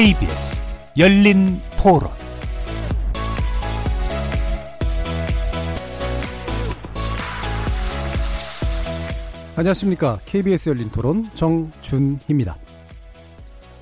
KBS 열린 토론 안녕하십니까. KBS 열린 토론 정준희입니다.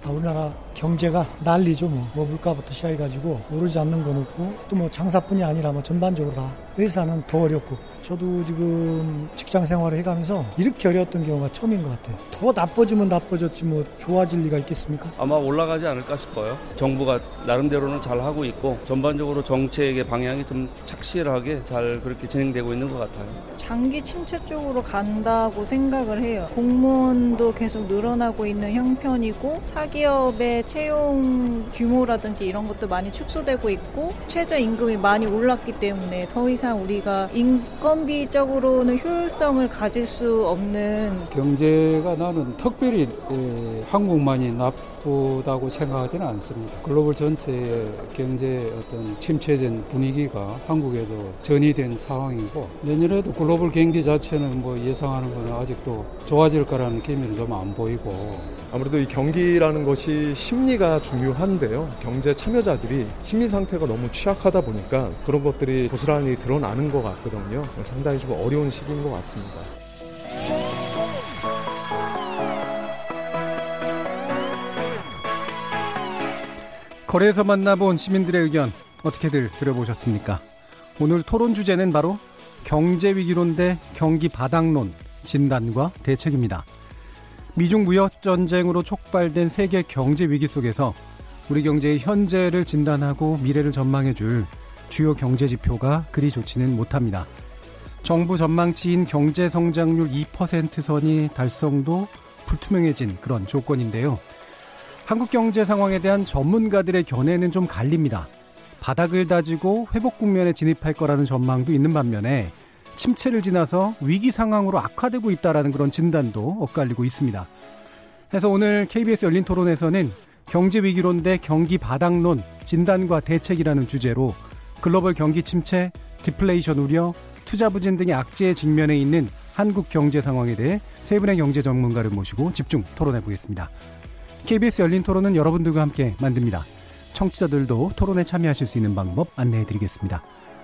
아, 우리나라 경제가 난리죠 뭐. 뭐 물가부터 시작해가지고 오르지 않는 건 없고 또 뭐 장사뿐이 아니라 뭐 전반적으로 다 회사는 더 어렵고 저도 지금 직장 생활을 해가면서 이렇게 어려웠던 경우가 처음인 것 같아요. 더 나빠지면 나빠졌지 뭐 좋아질 리가 있겠습니까? 아마 올라가지 않을까 싶어요. 정부가 나름대로는 잘 하고 있고 전반적으로 정책의 방향이 좀 착실하게 잘 그렇게 진행되고 있는 것 같아요. 장기 침체 쪽으로 간다고 생각을 해요. 공무원도 계속 늘어나고 있는 형편이고 사기업의 채용 규모라든지 이런 것도 많이 축소되고 있고 최저 임금이 많이 올랐기 때문에 더 이상 우리가 인건비적으로는 효율성을 가질 수 없는 경제가 나는 특별히 에, 한국만이 나쁘다고 생각하지는 않습니다. 글로벌 전체의 경제 어떤 침체된 분위기가 한국에도 전이된 상황이고 내년에도 글로벌 경기 자체는 뭐 예상하는 거는 아직도 좋아질 거라는 기미는 좀 안 보이고 아무래도 이 경기라는 것이 심 리가 중요한데요. 경제 참여자들이 심리 상태가 너무 취약하다 보니까 그런 것들이 고스란히 드러나는 것 같거든요. 상당히 좀 어려운 시기인 것 같습니다. 거리에서 만나본 시민들의 의견 어떻게들 들어보셨습니까? 오늘 토론 주제는 바로 경제 위기론 대 경기 바닥론 진단과 대책입니다. 미중 무역 전쟁으로 촉발된 세계 경제 위기 속에서 우리 경제의 현재를 진단하고 미래를 전망해 줄 주요 경제 지표가 그리 좋지는 못합니다. 정부 전망치인 경제 성장률 2% 선이 달성도 불투명해진 그런 조건인데요. 한국 경제 상황에 대한 전문가들의 견해는 좀 갈립니다. 바닥을 다지고 회복 국면에 진입할 거라는 전망도 있는 반면에 침체를 지나서 위기 상황으로 악화되고 있다라는 그런 진단도 엇갈리고 있습니다. 해서 오늘 KBS 열린 토론에서는 경제 위기론 대 경기 바닥론 진단과 대책이라는 주제로 글로벌 경기 침체, 디플레이션 우려, 투자 부진 등의 악재에 직면해 있는 한국 경제 상황에 대해 세 분의 경제 전문가를 모시고 집중 토론해 보겠습니다. KBS 열린 토론은 여러분들과 함께 만듭니다. 청취자들도 토론에 참여하실 수 있는 방법 안내해 드리겠습니다.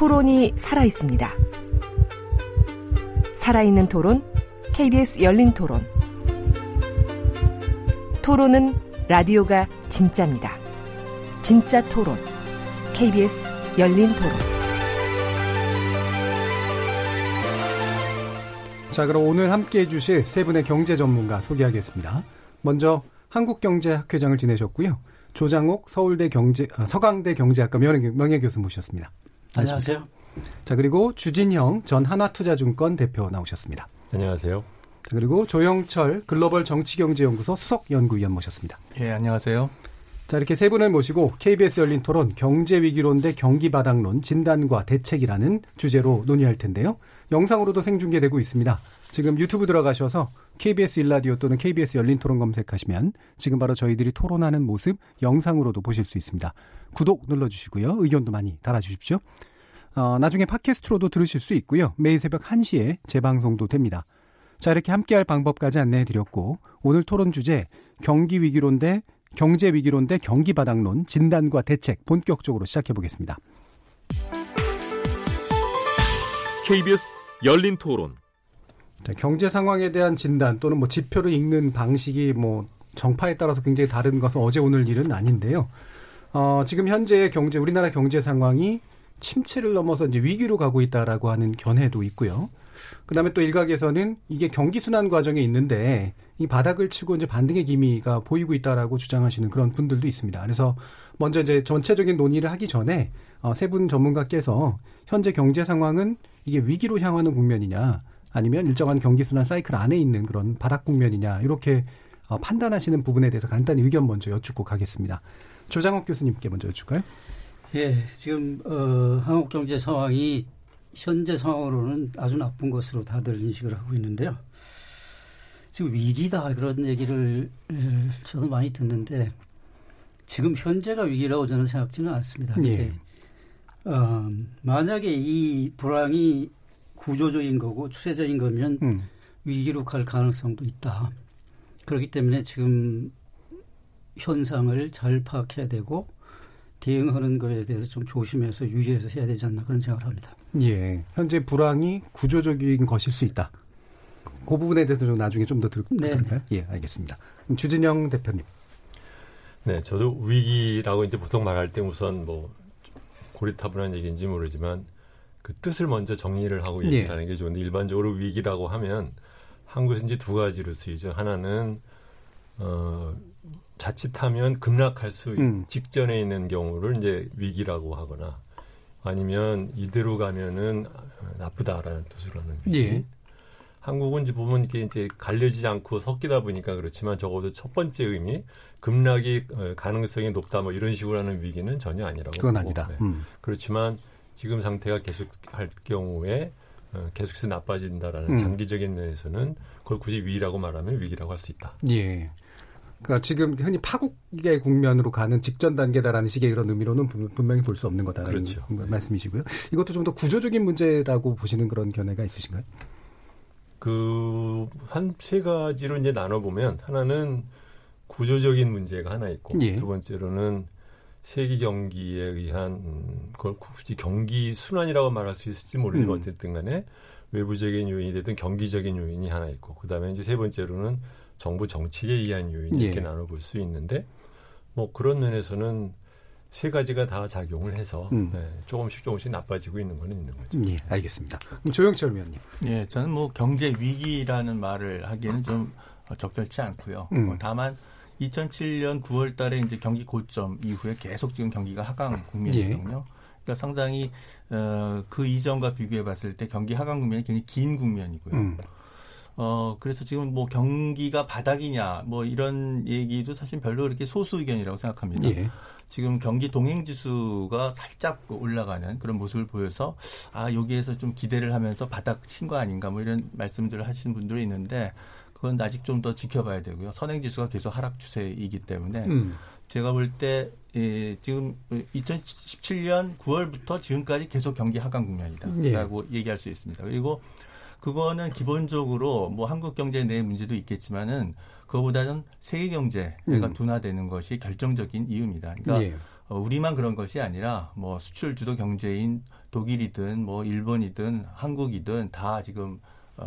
토론이 살아 있습니다. 살아있는 토론, KBS 열린 토론. 토론은 라디오가 진짜입니다. 진짜 토론, KBS 열린 토론. 자, 그럼 오늘 함께 해주실 세 분의 경제 전문가 소개하겠습니다. 먼저 한국경제학회장을 지내셨고요. 조장옥 서울대 경제 아, 서강대 경제학과 명예교수 모셨습니다. 안녕하세요. 자 그리고 주진형 전 한화투자증권 대표 나오셨습니다. 안녕하세요. 자, 그리고 조영철 글로벌 정치경제연구소 수석연구위원 모셨습니다. 예, 안녕하세요. 자 이렇게 세 분을 모시고 KBS 열린 토론 경제 위기론 대 경기 바닥론 진단과 대책이라는 주제로 논의할 텐데요. 영상으로도 생중계되고 있습니다. 지금 유튜브 들어가셔서 KBS 일라디오 또는 KBS 열린 토론 검색하시면 지금 바로 저희들이 토론하는 모습 영상으로도 보실 수 있습니다. 구독 눌러주시고요. 의견도 많이 달아주십시오. 어, 나중에 팟캐스트로도 들으실 수 있고요. 매일 새벽 1시에 재방송도 됩니다. 자, 이렇게 함께할 방법까지 안내해 드렸고 오늘 토론 주제 경기 위기론 대 경제 위기론 대 경기 바닥론 진단과 대책 본격적으로 시작해 보겠습니다. KBS 열린 토론 자, 경제 상황에 대한 진단 또는 뭐 지표를 읽는 방식이 뭐 정파에 따라서 굉장히 다른 것은 어제 오늘 일은 아닌데요. 어, 지금 현재의 경제 우리나라 경제 상황이 침체를 넘어서 이제 위기로 가고 있다라고 하는 견해도 있고요. 그다음에 또 일각에서는 이게 경기 순환 과정에 있는데 이 바닥을 치고 이제 반등의 기미가 보이고 있다라고 주장하시는 그런 분들도 있습니다. 그래서 먼저 이제 전체적인 논의를 하기 전에 어, 세 분 전문가께서 현재 경제 상황은 이게 위기로 향하는 국면이냐 아니면 일정한 경기 순환 사이클 안에 있는 그런 바닥 국면이냐 이렇게 어, 판단하시는 부분에 대해서 간단히 의견 먼저 여쭙고 가겠습니다. 조장욱 교수님께 먼저 여쭐까요? 예, 지금 어, 한국 경제 상황이 현재 상황으로는 아주 나쁜 것으로 다들 인식을 하고 있는데요. 지금 위기다 그런 얘기를 저도 많이 듣는데 지금 현재가 위기라고 저는 생각지는 않습니다. 예. 어, 만약에 이 불황이 구조적인 거고 추세적인 거면 음. 위기로 갈 가능성도 있다. 그렇기 때문에 지금 현상을 잘 파악해야 되고 대응하는 것에 대해서 좀 조심해서 유지해서 해야 되지 않나 그런 생각을 합니다. 예. 현재 불황이 구조적인 것일 수 있다. 그 부분에 대해서 좀 나중에 좀 더 들을까요? 네. 예, 알겠습니다. 주진영 대표님. 네, 저도 위기라고 이제 보통 말할 때 우선 뭐 고리타분한 얘기인지 모르지만 그 뜻을 먼저 정리를 하고 예. 얘기하는 게 좋은데 일반적으로 위기라고 하면 이제 두 가지로 쓰이죠. 하나는 어 자칫하면 급락할 수 음. 직전에 있는 경우를 이제 위기라고 하거나 아니면 이대로 가면은 나쁘다라는 뜻으로 하는 위기. 예. 한국은 이제 보면 이게 이제 갈려지지 않고 섞이다 보니까 그렇지만 적어도 첫 번째 의미 급락이 어, 가능성이 높다 뭐 이런 식으로 하는 위기는 전혀 아니라고. 그건 보고. 아니다. 네. 음. 그렇지만 지금 상태가 계속할 경우에 어, 계속해서 나빠진다라는 음. 장기적인 면에서는 그걸 굳이 위기라고 말하면 위기라고 할 수 있다. 예. 그러니까 지금 흔히 파국의 국면으로 가는 직전 단계다라는 식의 이런 의미로는 분명히 볼 수 없는 거다라는 그렇죠. 말씀이시고요. 이것도 좀 더 구조적인 문제라고 보시는 그런 견해가 있으신가요? 그 한 세 가지로 이제 나눠 보면 하나는 구조적인 문제가 하나 있고 예. 두 번째로는 세계 경기에 의한 음, 그걸 굳이 경기 순환이라고 말할 수 있을지 모르지만 음. 어쨌든 간에 외부적인 요인이 되든 경기적인 요인이 하나 있고 그다음에 이제 세 번째로는 정부 정책에 의한 요인 이렇게 예. 나눠볼 수 있는데 뭐 그런 면에서는 세 가지가 다 작용을 해서 음. 네, 조금씩 조금씩 나빠지고 있는 거는 있는 거죠. 예, 알겠습니다. 조영철 위원님. 예, 저는 뭐 경제 위기라는 말을 하기에는 좀 적절치 않고요. 음. 뭐 다만 2007년 9월 달에 이제 경기 고점 이후에 계속 지금 경기가 하강 국면이거든요. 예. 그러니까 상당히 어, 그 이전과 비교해 봤을 때 경기 하강 국면이 굉장히 긴 국면이고요. 음. 어, 그래서 지금 뭐 경기가 바닥이냐, 뭐 이런 얘기도 사실 별로 그렇게 소수 의견이라고 생각합니다. 예. 지금 경기 동행 지수가 살짝 올라가는 그런 모습을 보여서 아, 여기에서 좀 기대를 하면서 바닥 친 거 아닌가 뭐 이런 말씀들을 하시는 분들이 있는데 그건 아직 좀 더 지켜봐야 되고요. 선행 지수가 계속 하락 추세이기 때문에 음. 제가 볼때 예, 지금 2017년 9월부터 지금까지 계속 경기 하강 국면이다라고 예. 얘기할 수 있습니다. 그리고 그거는 기본적으로 뭐 한국 경제 내 문제도 있겠지만은 그거보다는 세계 경제가 음. 둔화되는 것이 결정적인 이유입니다. 그러니까 예. 어, 우리만 그런 것이 아니라 뭐 수출 주도 경제인 독일이든 뭐 일본이든 한국이든 다 지금 어,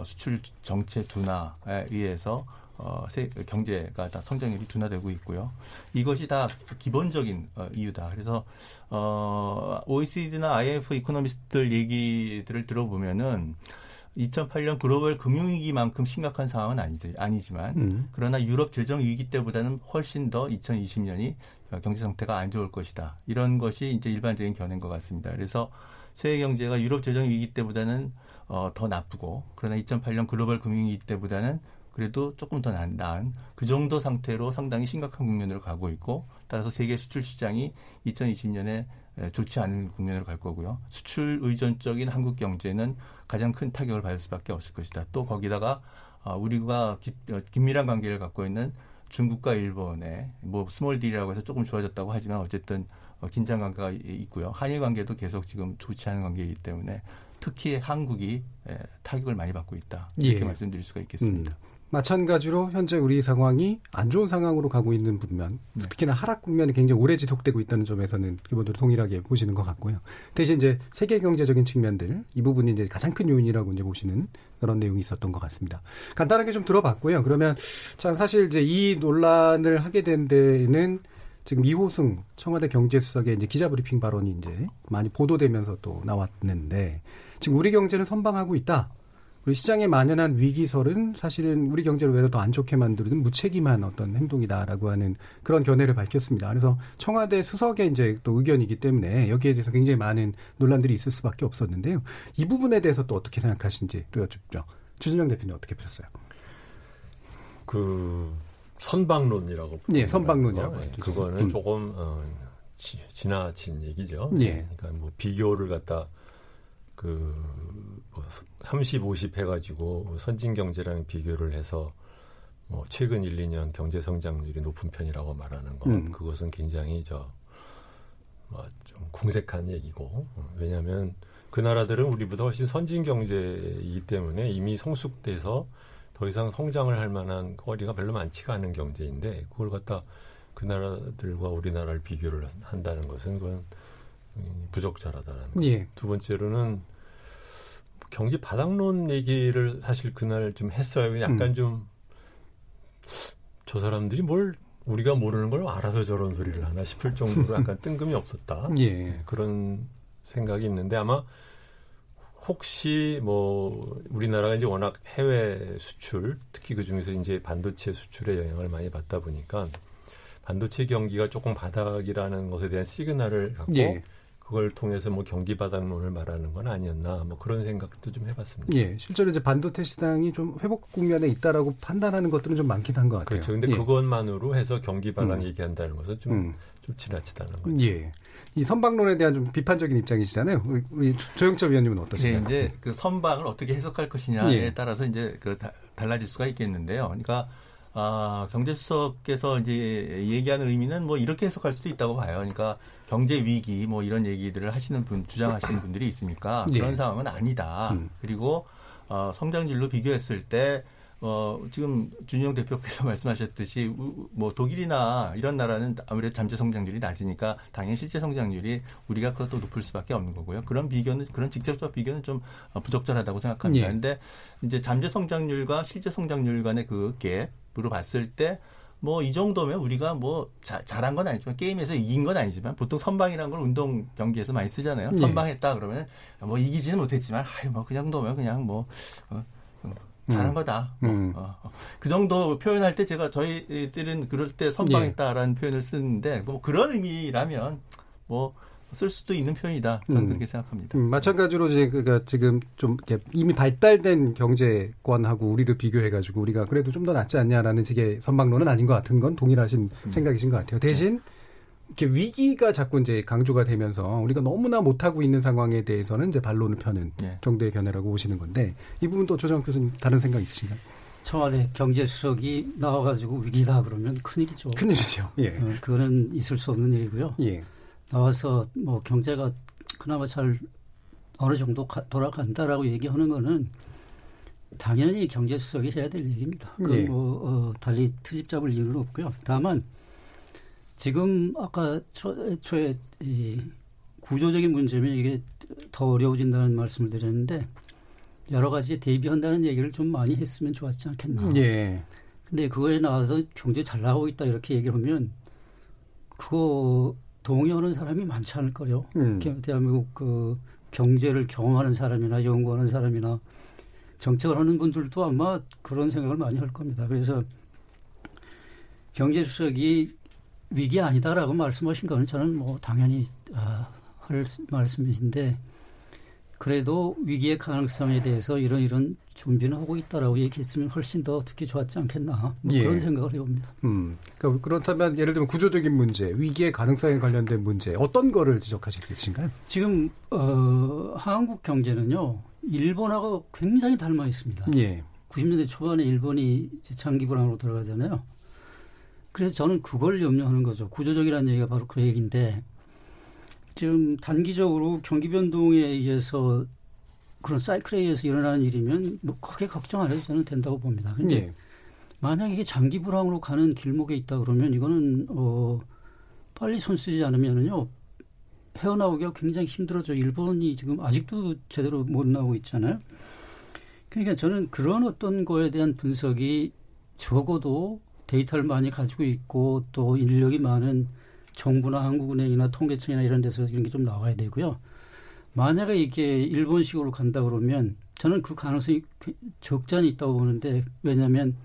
수출 정체 둔화에 의해서 어, 세, 경제가 다 성장률이 둔화되고 있고요. 이것이 다 기본적인 어, 이유다. 그래서 어, OECD나 IMF 이코노미스트들 얘기들을 들어보면은 2008년 글로벌 금융위기만큼 심각한 상황은 아니지, 아니지만 음. 그러나 유럽 재정 위기 때보다는 훨씬 더 2020년이 경제 상태가 안 좋을 것이다. 이런 것이 이제 일반적인 견해인 것 같습니다. 그래서 세계 경제가 유럽 재정 위기 때보다는 어, 더 나쁘고 그러나 2008년 글로벌 금융위기 때보다는 그래도 조금 더 나은 그 정도 상태로 상당히 심각한 국면으로 가고 있고 따라서 세계 수출 시장이 2020년에 좋지 않은 국면으로 갈 거고요. 수출 의존적인 한국 경제는 가장 큰 타격을 받을 수밖에 없을 것이다. 또 거기다가 아, 우리가 어, 긴밀한 관계를 갖고 있는 중국과 일본의 뭐 small deal이라고 해서 조금 좋아졌다고 하지만 어쨌든 어, 긴장 관계가 있고요. 한일 관계도 계속 지금 좋지 않은 관계이기 때문에 특히 한국이 타격을 많이 받고 있다. 이렇게 예. 말씀드릴 수가 있겠습니다. 음. 마찬가지로 현재 우리 상황이 안 좋은 상황으로 가고 있는 분면 네. 특히나 하락 국면이 굉장히 오래 지속되고 있다는 점에서는 기본적으로 동일하게 보시는 것 같고요. 대신 이제 세계 경제적인 측면들 이 부분이 이제 가장 큰 요인이라고 이제 보시는 그런 내용이 있었던 것 같습니다. 간단하게 좀 들어봤고요. 그러면 자 사실 이제 이 논란을 하게 된 데는 지금 이호승 청와대 경제수석의 이제 기자브리핑 발언이 이제 많이 보도되면서 또 나왔는데 지금 우리 경제는 선방하고 있다. 그리고 시장에 만연한 위기설은 사실은 우리 경제를 외려 더안 좋게 만드는 무책임한 어떤 행동이다라고 하는 그런 견해를 밝혔습니다. 그래서 청와대 수석의 이제 또 의견이기 때문에 여기에 대해서 굉장히 많은 논란들이 있을 수밖에 없었는데요. 이 부분에 대해서 또 어떻게 생각하시는지 또 여쭙죠. 주진영 대표님 어떻게 보셨어요? 그 선방론이라고 예, 선방론이라고 네, 그거는 음. 조금 어, 지, 지나친 얘기죠. 예. 그러니까 뭐 비교를 갖다 그뭐 30, 50 해가지고 선진 경제랑 비교를 해서 뭐 최근 1, 2년 경제 성장률이 높은 편이라고 말하는 거 음. 그것은 굉장히 저 뭐 좀 궁색한 얘기고 왜냐하면 그 나라들은 우리보다 훨씬 선진 경제이기 때문에 이미 성숙돼서 더 이상 성장을 할 만한 거리가 별로 많지가 않은 경제인데 그걸 갖다 그 나라들과 우리나라를 비교를 한다는 것은 그건 부적절하다는 거. 예. 두 번째로는 경기 바닥론 얘기를 사실 그날 좀 했어요. 약간 음. 좀저 사람들이 뭘 우리가 모르는 걸 알아서 저런 소리를 하나 싶을 정도로 약간 뜬금이 없었다. 예. 그런 생각이 있는데 아마 혹시 뭐 우리나라가 이제 워낙 해외 수출 특히 그 중에서 이제 반도체 수출에 영향을 많이 받다 보니까 반도체 경기가 조금 바닥이라는 것에 대한 시그널을 갖고 예. 그걸 통해서 뭐 경기 바닥론을 말하는 건 아니었나 뭐 그런 생각도 좀 해봤습니다. 예, 실제로 이제 반도체 시장이 좀 회복 국면에 있다라고 판단하는 것들은 좀 많긴 한 것 같아요. 그렇죠. 근데 예. 그것만으로 해서 경기 바닥 음. 얘기한다는 것은 좀, 음. 좀 지나치다는 거죠. 예. 이 선방론에 대한 좀 비판적인 입장이시잖아요. 우리 조영철 위원님은 어떠신가요? 네, 이제 그 선방을 어떻게 해석할 것이냐에 예. 따라서 이제 그 다, 달라질 수가 있겠는데요. 그러니까 아, 경제수석께서 이제 얘기하는 의미는 뭐 이렇게 해석할 수도 있다고 봐요. 그러니까 경제 위기 뭐 이런 얘기들을 하시는 분 주장하시는 분들이 있으니까 네. 그런 상황은 아니다. 음. 그리고 어, 성장률로 비교했을 때 어, 지금 준영 대표께서 말씀하셨듯이 뭐 독일이나 이런 나라는 아무래도 잠재 성장률이 낮으니까 당연히 실제 성장률이 우리가 그것도 높을 수밖에 없는 거고요. 그런 비교는 그런 직접적 비교는 좀 부적절하다고 생각합니다. 그런데 예. 이제 잠재 성장률과 실제 성장률 간의 그 갭으로 봤을 때 뭐 이 정도면 우리가 뭐 자, 잘한 건 아니지만 게임에서 이긴 건 아니지만 보통 선방이라는 걸 운동 경기에서 많이 쓰잖아요. 예. 선방했다 그러면 뭐 이기지는 못했지만 아유 뭐그 정도면 그냥 뭐 어, 잘한 음. 거다. 뭐, 음. 어, 어. 그 정도 표현할 때 제가 저희들은 그럴 때 선방했다라는 예. 표현을 쓰는데 뭐 그런 의미라면 뭐 쓸 수도 있는 표현이다. 저는 음. 그렇게 생각합니다. 음, 마찬가지로 이제 그니까 지금 좀 이미 발달된 경제권하고 우리를 비교해가지고 우리가 그래도 좀 더 낫지 않냐라는 식의 선방론은 아닌 것 같은 건 동일하신 음. 생각이신 것 같아요. 대신 네. 이렇게 위기가 자꾸 이제 강조가 되면서 우리가 너무나 못하고 있는 상황에 대해서는 이제 반론을 펴는 네. 정도의 견해라고 보시는 건데 이 부분도 조정 교수님 다른 생각 있으신가요? 청와대 경제수석이 나와가지고 위기다 그러면 큰일이죠. 큰일이죠. 예. 어, 그거는 있을 수 없는 일이고요. 예. 나와서 뭐 경제가 그나마 잘 어느 정도 가, 돌아간다라고 얘기하는 거는 당연히 경제수석이 해야 될 얘기입니다. 그 예. 뭐 어, 달리 트집 잡을 이유는 없고요. 다만 지금 아까 초, 초에 이 구조적인 문제면 이게 더 어려워진다는 말씀을 드렸는데 여러 가지 대비한다는 얘기를 좀 많이 했으면 좋았지 않겠나. 예. 근데 그거에 나와서 경제 잘 나오고 있다 이렇게 얘기하면 그거 동의하는 사람이 많지 않을 거요. 음. 대한민국 그 경제를 경험하는 사람이나 연구하는 사람이나 정책을 하는 분들도 아마 그런 생각을 많이 할 겁니다. 그래서 경제수석이 위기 아니다라고 말씀하신 거는 저는 뭐 당연히 아, 할 말씀이신데 그래도 위기의 가능성에 대해서 이런 이런 준비는 하고 있다라고 얘기했으면 훨씬 더 듣기 좋았지 않겠나 뭐 예. 그런 생각을 해봅니다. 음, 그러니까 그렇다면 예를 들면 구조적인 문제, 위기의 가능성에 관련된 문제 어떤 거를 지적하실 수 있으신가요? 지금 어, 한국 경제는요 일본하고 굉장히 닮아 있습니다. 예. 90년대 초반에 일본이 장기 불황으로 들어가잖아요. 그래서 저는 그걸 염려하는 거죠. 구조적이라는 얘기가 바로 그 얘기인데 지금 단기적으로 경기 변동에 의해서 그런 사이클에 의해서 일어나는 일이면 뭐 크게 걱정 안 해도 저는 된다고 봅니다. 근데 예. 만약 이게 장기 불황으로 가는 길목에 있다 그러면 이거는 어 빨리 손 쓰지 않으면은요 헤어나오기가 굉장히 힘들어져. 일본이 지금 아직도 제대로 못 나오고 있잖아요. 그러니까 저는 그런 어떤 거에 대한 분석이 적어도 데이터를 많이 가지고 있고 또 인력이 많은 정부나 한국은행이나 통계청이나 이런 데서 이런 게 좀 나와야 되고요. 만약에 이게 일본식으로 간다 그러면 저는 그 가능성이 적지 않이 있다고 보는데 왜냐하면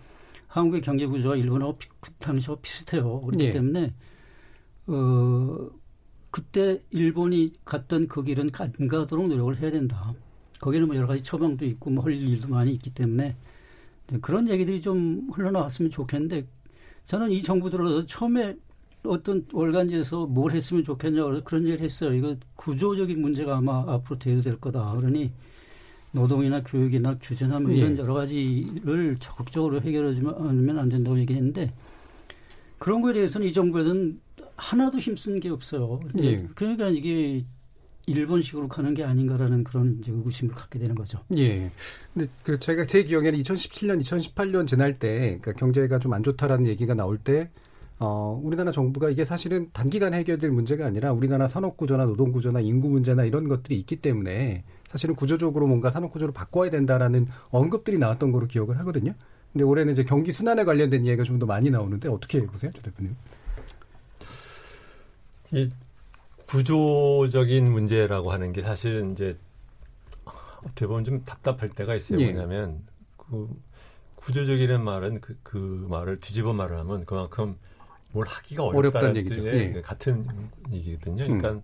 한국의 경제 구조가 일본하고 그 당시와 비슷해요. 그렇기 예. 때문에 어 그때 일본이 갔던 그 길은 안 가도록 노력을 해야 된다. 거기는 뭐 여러 가지 처방도 있고 뭐 할 일도 많이 있기 때문에 그런 얘기들이 좀 흘러나왔으면 좋겠는데 저는 이 정부 들어서 처음에 어떤 월간지에서 뭘 했으면 좋겠냐 그런 얘기를 했어요. 이거 구조적인 문제가 아마 앞으로 대두될 거다. 그러니 노동이나 교육이나 규제나 뭐 이런 예. 여러 가지를 적극적으로 해결하지면 안 된다고 얘기했는데 그런 거에 대해서는 이 정부에서는 하나도 힘쓴 게 없어요. 예. 그러니까 이게 일본식으로 가는 게 아닌가라는 그런 이제 의구심을 갖게 되는 거죠. 예. 근데 그 제가 제 기억에는 2017년, 2018년 지날 때 그러니까 경제가 좀 안 좋다라는 얘기가 나올 때 어, 우리나라 정부가 이게 사실은 단기간 해결될 문제가 아니라 우리나라 산업 구조나 노동 구조나 인구 문제나 이런 것들이 있기 때문에 사실은 구조적으로 뭔가 산업 구조를 바꿔야 된다라는 언급들이 나왔던 거로 기억을 하거든요. 근데 올해는 이제 경기 순환에 관련된 이야기가 좀 더 많이 나오는데 어떻게 보세요, 조 대표님? 이 구조적인 문제라고 하는 게 사실은 이제 어떻게 보면 좀 답답할 때가 있어요. 예. 뭐냐면 그 구조적이라는 말은 그, 그 말을 뒤집어 말을 하면 그만큼 뭘 하기가 어렵다는 얘기죠. 예. 같은 얘기거든요. 그러니까 음.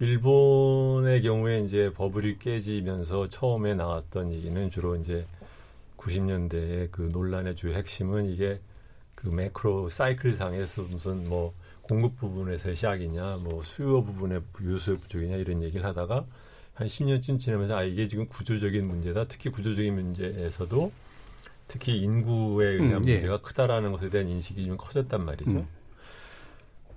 일본의 경우에 이제 버블이 깨지면서 처음에 나왔던 얘기는 주로 이제 90년대에 그 논란의 주요 핵심은 이게 그 매크로 사이클 상에서 무슨 뭐 공급 부분에서의 시작이냐, 뭐 수요 부분의 유수 부족이냐 이런 얘기를 하다가 한 10년쯤 지나면서 아 이게 지금 구조적인 문제다. 특히 구조적인 문제에서도 특히 인구에 의한 음, 예. 문제가 크다라는 것에 대한 인식이 좀 커졌단 말이죠. 음.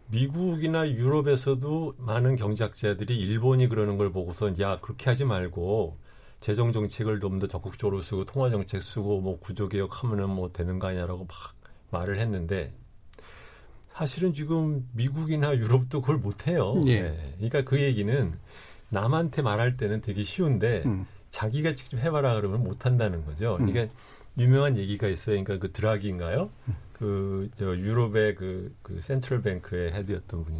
미국이나 유럽에서도 많은 경제학자들이 일본이 그러는 걸 보고서 야 그렇게 하지 말고 재정 정책을 좀 더 적극적으로 쓰고 통화 정책 쓰고 뭐 구조 개혁하면은 뭐 되는 거 아니냐라고 막 말을 했는데 사실은 지금 미국이나 유럽도 그걸 못 해요. 예. 네. 그러니까 그 얘기는 남한테 말할 때는 되게 쉬운데 음. 자기가 직접 해봐라 그러면 못 한다는 거죠. 음. 그러니까 유명한 얘기가 있어요. 그러니까 그 드라기인가요? 음. 그저 유럽의 그, 그 센트럴 뱅크의 헤드였던 분이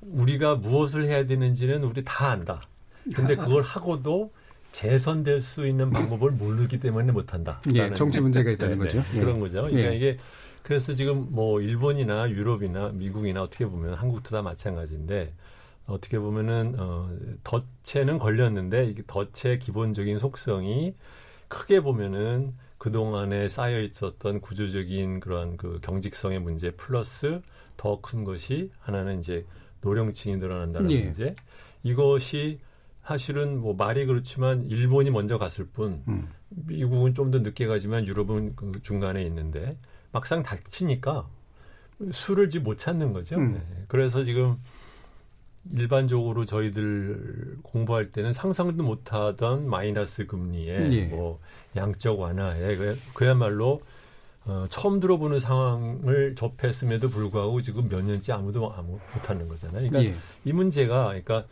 우리가 무엇을 해야 되는지는 우리 다 안다. 근데 그걸 하고도 재선될 수 있는 방법을 모르기 때문에 못한다. 예, 정치 문제가 있다는 네, 거죠. 네, 그런 거죠. 그러니까 예. 이게 그래서 지금 뭐 일본이나 유럽이나 미국이나 어떻게 보면 한국도 다 마찬가지인데 어떻게 보면은 어 덫에는 걸렸는데 이게 덫의 기본적인 속성이 크게 보면은 그동안에 쌓여 있었던 구조적인 그런 그 경직성의 문제 플러스 더 큰 것이 하나는 이제 노령층이 늘어난다는 예. 문제. 이것이 사실은 뭐 말이 그렇지만 일본이 먼저 갔을 뿐 음. 미국은 좀 더 늦게 가지만 유럽은 그 중간에 있는데 막상 닥치니까 술을 못 찾는 거죠. 음. 네. 그래서 지금 일반적으로 저희들 공부할 때는 상상도 못하던 마이너스 금리에 예. 뭐 양적 완화에 그야말로 어, 처음 들어보는 상황을 접했음에도 불구하고 지금 몇 년째 아무도 아무 못하는 거잖아요. 그러니까 예. 이 문제가 그러니까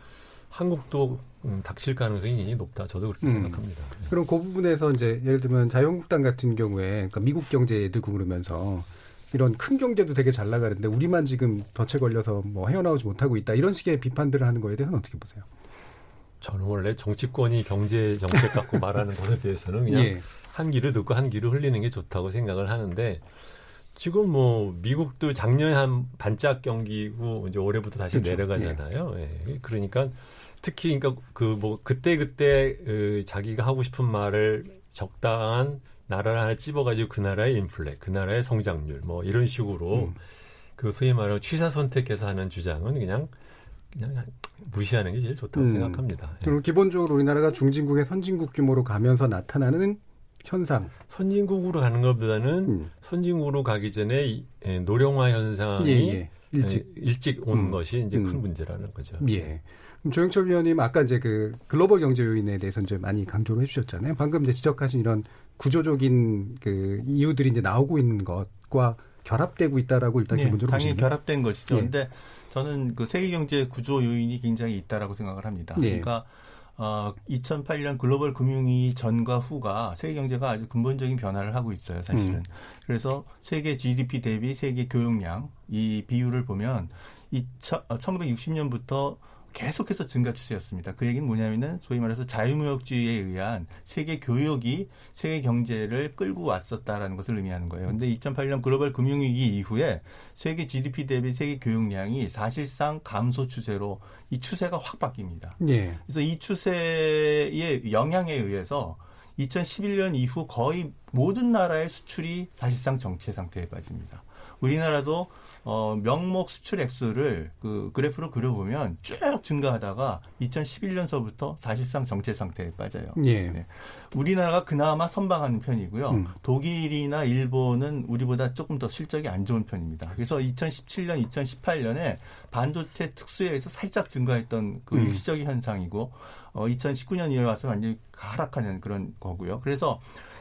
한국도 음, 닥칠 가능성이 높다. 저도 그렇게 음. 생각합니다. 그럼 그 부분에서 이제 예를 들면 자유한국당 같은 경우에 그러니까 미국 경제에 들고 그러면서 이런 큰 경제도 되게 잘 나가는데 우리만 지금 덫에 걸려서 뭐 헤어나오지 못하고 있다 이런 식의 비판들을 하는 거에 대해서는 어떻게 보세요? 저는 원래 정치권이 경제 정책 갖고 말하는 것에 대해서는 그냥 예. 한 귀를 듣고 한 귀를 흘리는 게 좋다고 생각을 하는데 지금 뭐 미국도 작년에 한 반짝 경기고 이제 올해부터 다시 그렇죠. 내려가잖아요. 예. 예. 그러니까 특히 그러니까 그 뭐 그때 그때 그 자기가 하고 싶은 말을 적당한 나라를 하나 찝어가지고 그 나라의 인플레, 그 나라의 성장률, 뭐 이런 식으로 음. 그 소위 말하는 취사 선택해서 하는 주장은 그냥 그냥 무시하는 게 제일 좋다고 음. 생각합니다. 예. 그럼 기본적으로 우리나라가 중진국의 선진국 규모로 가면서 나타나는 현상. 선진국으로 가는 것보다는 음. 선진국으로 가기 전에 예, 노령화 현상이 예, 예. 일찍 예, 일찍 온 음. 것이 이제 큰 음. 문제라는 거죠. 예. 조영철 위원님 아까 이제 그 글로벌 경제 요인에 대해서 이제 많이 강조를 해주셨잖아요. 방금 이제 지적하신 이런 구조적인 그 이유들이 이제 나오고 있는 것과 결합되고 있다라고 일단 예, 기본적으로 당연히 보시면. 결합된 것이죠. 그런데 예. 저는 그 세계 경제 구조 요인이 굉장히 있다라고 생각을 합니다. 예. 그러니까 어, 2008년 글로벌 금융위 전과 후가 세계 경제가 아주 근본적인 변화를 하고 있어요, 사실은. 음. 그래서 세계 GDP 대비 세계 교역량 이 비율을 보면 이 1960년부터 계속해서 증가 추세였습니다. 그 얘기는 뭐냐면은 소위 말해서 자유무역주의에 의한 세계 교역이 세계 경제를 끌고 왔었다라는 것을 의미하는 거예요. 근데 2008년 글로벌 금융위기 이후에 세계 GDP 대비 세계 교역량이 사실상 감소 추세로 이 추세가 확 바뀝니다. 네. 그래서 이 추세의 영향에 의해서 2011년 이후 거의 모든 나라의 수출이 사실상 정체 상태에 빠집니다. 우리나라도 어, 명목 수출 액수를 그 그래프로 그려보면 쭉 증가하다가 2011년서부터 사실상 정체 상태에 빠져요. 예. 네. 우리나라가 그나마 선방하는 편이고요. 음. 독일이나 일본은 우리보다 조금 더 실적이 안 좋은 편입니다. 그래서 2017년, 2018년에 반도체 특수에서 살짝 증가했던 그 음. 일시적인 현상이고 어, 2019년 이후에 와서 완전히 하락하는 그런 거고요. 그래서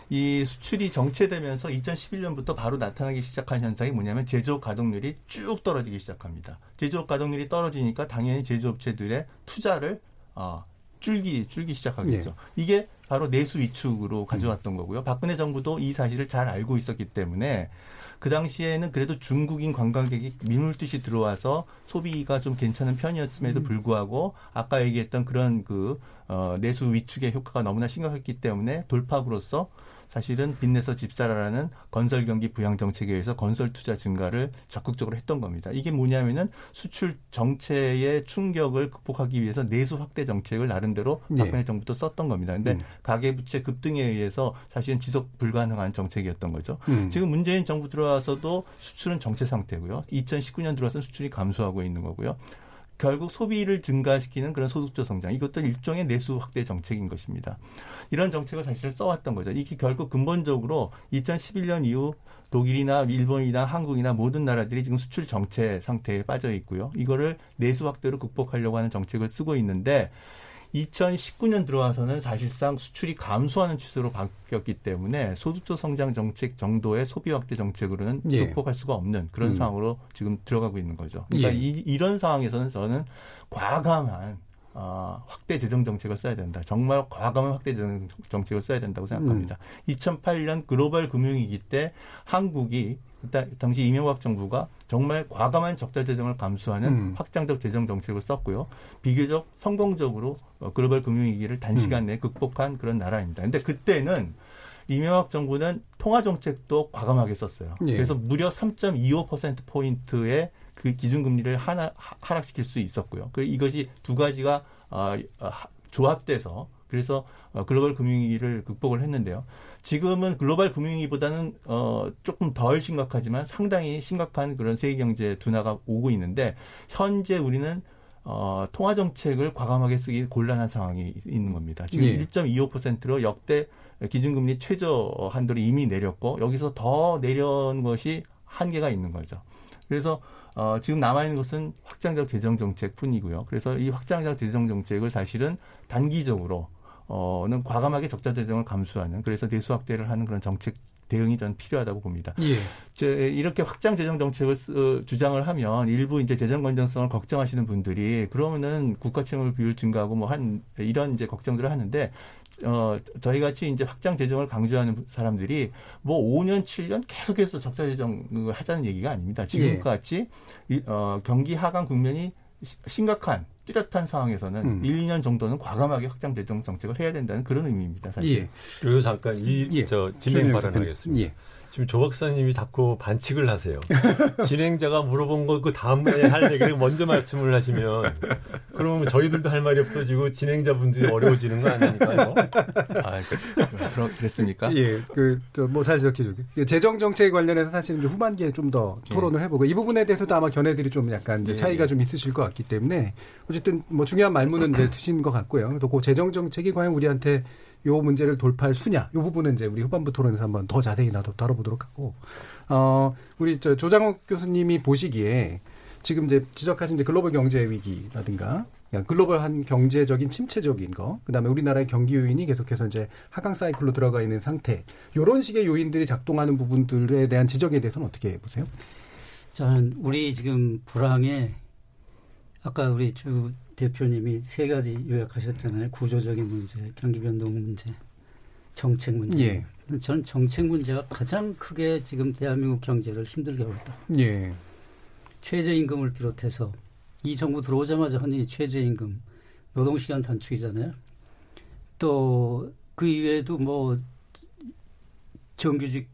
이 수출이 정체되면서 2011년부터 바로 나타나기 시작한 현상이 뭐냐면 제조업 가동률이 쭉 떨어지기 시작합니다. 제조업 가동률이 떨어지니까 당연히 제조업체들의 투자를 어, 줄기 줄기 시작하겠죠. 네. 이게 바로 내수 위축으로 가져왔던 거고요. 박근혜 정부도 이 사실을 잘 알고 있었기 때문에 그 당시에는 그래도 중국인 관광객이 민물듯이 들어와서 소비가 좀 괜찮은 편이었음에도 음. 불구하고 아까 얘기했던 그런 그 어, 내수 위축의 효과가 너무나 심각했기 때문에 돌파구로서 사실은 빚내서 집사라라는 건설 경기 부양 정책에 의해서 건설 투자 증가를 적극적으로 했던 겁니다. 이게 뭐냐면은 수출 정체의 충격을 극복하기 위해서 내수 확대 정책을 나름대로 네. 박근혜 네. 정부도 썼던 겁니다. 근데 음. 가계 부채 급등에 의해서 사실은 지속 불가능한 정책이었던 거죠. 음. 지금 문재인 정부 들어와서도 수출은 정체 상태고요. 2019년 들어와서 수출이 감소하고 있는 거고요. 결국 소비를 증가시키는 그런 소득주 성장 이것도 일종의 내수 확대 정책인 것입니다. 이런 정책을 사실 써왔던 거죠. 이게 결국 근본적으로 2011년 이후 독일이나 일본이나 한국이나 모든 나라들이 지금 수출 정체 상태에 빠져 있고요. 이거를 내수 확대로 극복하려고 하는 정책을 쓰고 있는데 2019년 들어와서는 사실상 수출이 감소하는 추세로 바뀌었기 때문에 소득도 성장 정책 정도의 소비 확대 정책으로는 예. 극복할 수가 없는 그런 음. 상황으로 지금 들어가고 있는 거죠. 그러니까 예. 이, 이런 상황에서는 저는 과감한 어, 확대 재정 정책을 써야 된다. 정말 과감한 확대 재정 정책을 써야 된다고 생각합니다. 음. 2008년 글로벌 금융위기 때 한국이 그때 당시 이명박 정부가 정말 과감한 적자 재정을 감수하는 음. 확장적 재정 정책을 썼고요. 비교적 성공적으로 어, 글로벌 금융위기를 단시간 음. 내에 극복한 그런 나라입니다. 근데 그때는 이명박 정부는 통화 정책도 과감하게 썼어요. 예. 그래서 무려 3.25% 포인트의 그 기준금리를 하나 하락시킬 수 있었고요. 그 이것이 두 가지가 어, 조합돼서 그래서 어, 글로벌 금융위기를 극복을 했는데요. 지금은 글로벌 금융위기보다는 어 조금 덜 심각하지만 상당히 심각한 그런 세계 경제 둔화가 오고 있는데 현재 우리는 어, 통화 정책을 과감하게 쓰기 곤란한 상황이 있는 겁니다. 지금 예. 1.25%로 역대 기준금리 최저 한도를 이미 내렸고 여기서 더 내려온 것이 한계가 있는 거죠. 그래서 어, 지금 남아 있는 것은 확장적 재정 정책뿐이고요. 그래서 이 확장적 재정 정책을 사실은 단기적으로 어는 과감하게 적자 재정을 감수하는 그래서 내수 확대를 하는 그런 정책 대응이 전 필요하다고 봅니다. 예. 제 이렇게 확장 재정 정책을 쓰, 어, 주장을 하면 일부 이제 재정 건전성을 걱정하시는 분들이 그러면은 국가 채무 비율 증가하고 뭐 한 이런 이제 걱정들을 하는데 어 저희 같이 이제 확장 재정을 강조하는 사람들이 뭐 5년 7년 계속해서 적자 재정을 하자는 얘기가 아닙니다. 지금같이 예. 어 경기 하강 국면이 심각한 뚜렷한 상황에서는 음. 1, 2년 정도는 과감하게 확장 재정 정책을 해야 된다는 그런 의미입니다. 사실. 예. 그리고 잠깐 이저 예. 진행 발언하겠습니다. 예. 지금 조 박사님이 자꾸 반칙을 하세요. 진행자가 물어본 거 그 다음에 할 얘기를 먼저 말씀을 하시면 그러면 저희들도 할 말이 없어지고 진행자분들이 어려워지는 거 아닙니까? 아, 그, 그랬습니까? 예, 그뭐 사실 저기 재정 정책 관련해서 사실은 후반기에 좀 더 토론을 해보고 이 부분에 대해서도 아마 견해들이 좀 약간 이제 예, 차이가 예. 좀 있으실 것 같기 때문에 어쨌든 뭐 중요한 말문은 이제 드신 것 같고요. 또 그 재정 정책이 과연 우리한테 요 문제를 돌파할 수냐 요 부분은 이제 우리 후반부 토론에서 한번 더 자세히 나도 다뤄보도록 하고 어 우리 저 조장욱 교수님이 보시기에 지금 이제 지적하신 이제 글로벌 경제 위기라든가 글로벌한 경제적인 침체적인 거, 그다음에 우리나라의 경기 요인이 계속해서 이제 하강 사이클로 들어가 있는 상태, 요런 식의 요인들이 작동하는 부분들에 대한 지적에 대해서는 어떻게 보세요? 저는 우리 지금 불황에 아까 우리 주 대표님이 세 가지 요약하셨잖아요. 구조적인 문제, 경기 변동 문제, 정책 문제. 예. 저는 정책 문제가 가장 크게 지금 대한민국 경제를 힘들게 하고 있다. 예. 최저임금을 비롯해서 이 정부 들어오자마자 흔히 최저임금, 노동시간 단축이잖아요. 또 그 이외에도 뭐 정규직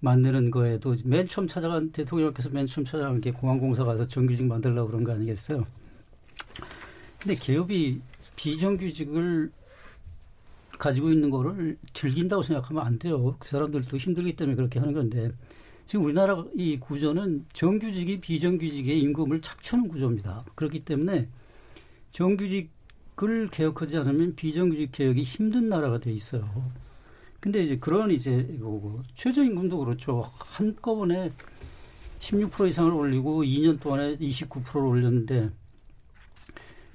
만드는 거에도 맨 처음 찾아간 대통령께서 맨 처음 찾아간 게 공항공사 가서 정규직 만들려고 그런 거 아니겠어요? 근데 기업이 비정규직을 가지고 있는 거를 즐긴다고 생각하면 안 돼요. 그 사람들도 힘들기 때문에 그렇게 하는 건데 지금 우리나라 이 구조는 정규직이 비정규직의 임금을 착취하는 구조입니다. 그렇기 때문에 정규직을 개혁하지 않으면 비정규직 개혁이 힘든 나라가 돼 있어요. 근데 이제 그런 이제 이거 최저임금도 그렇죠. 한꺼번에 16% 이상을 올리고 2년 동안에 29%를 올렸는데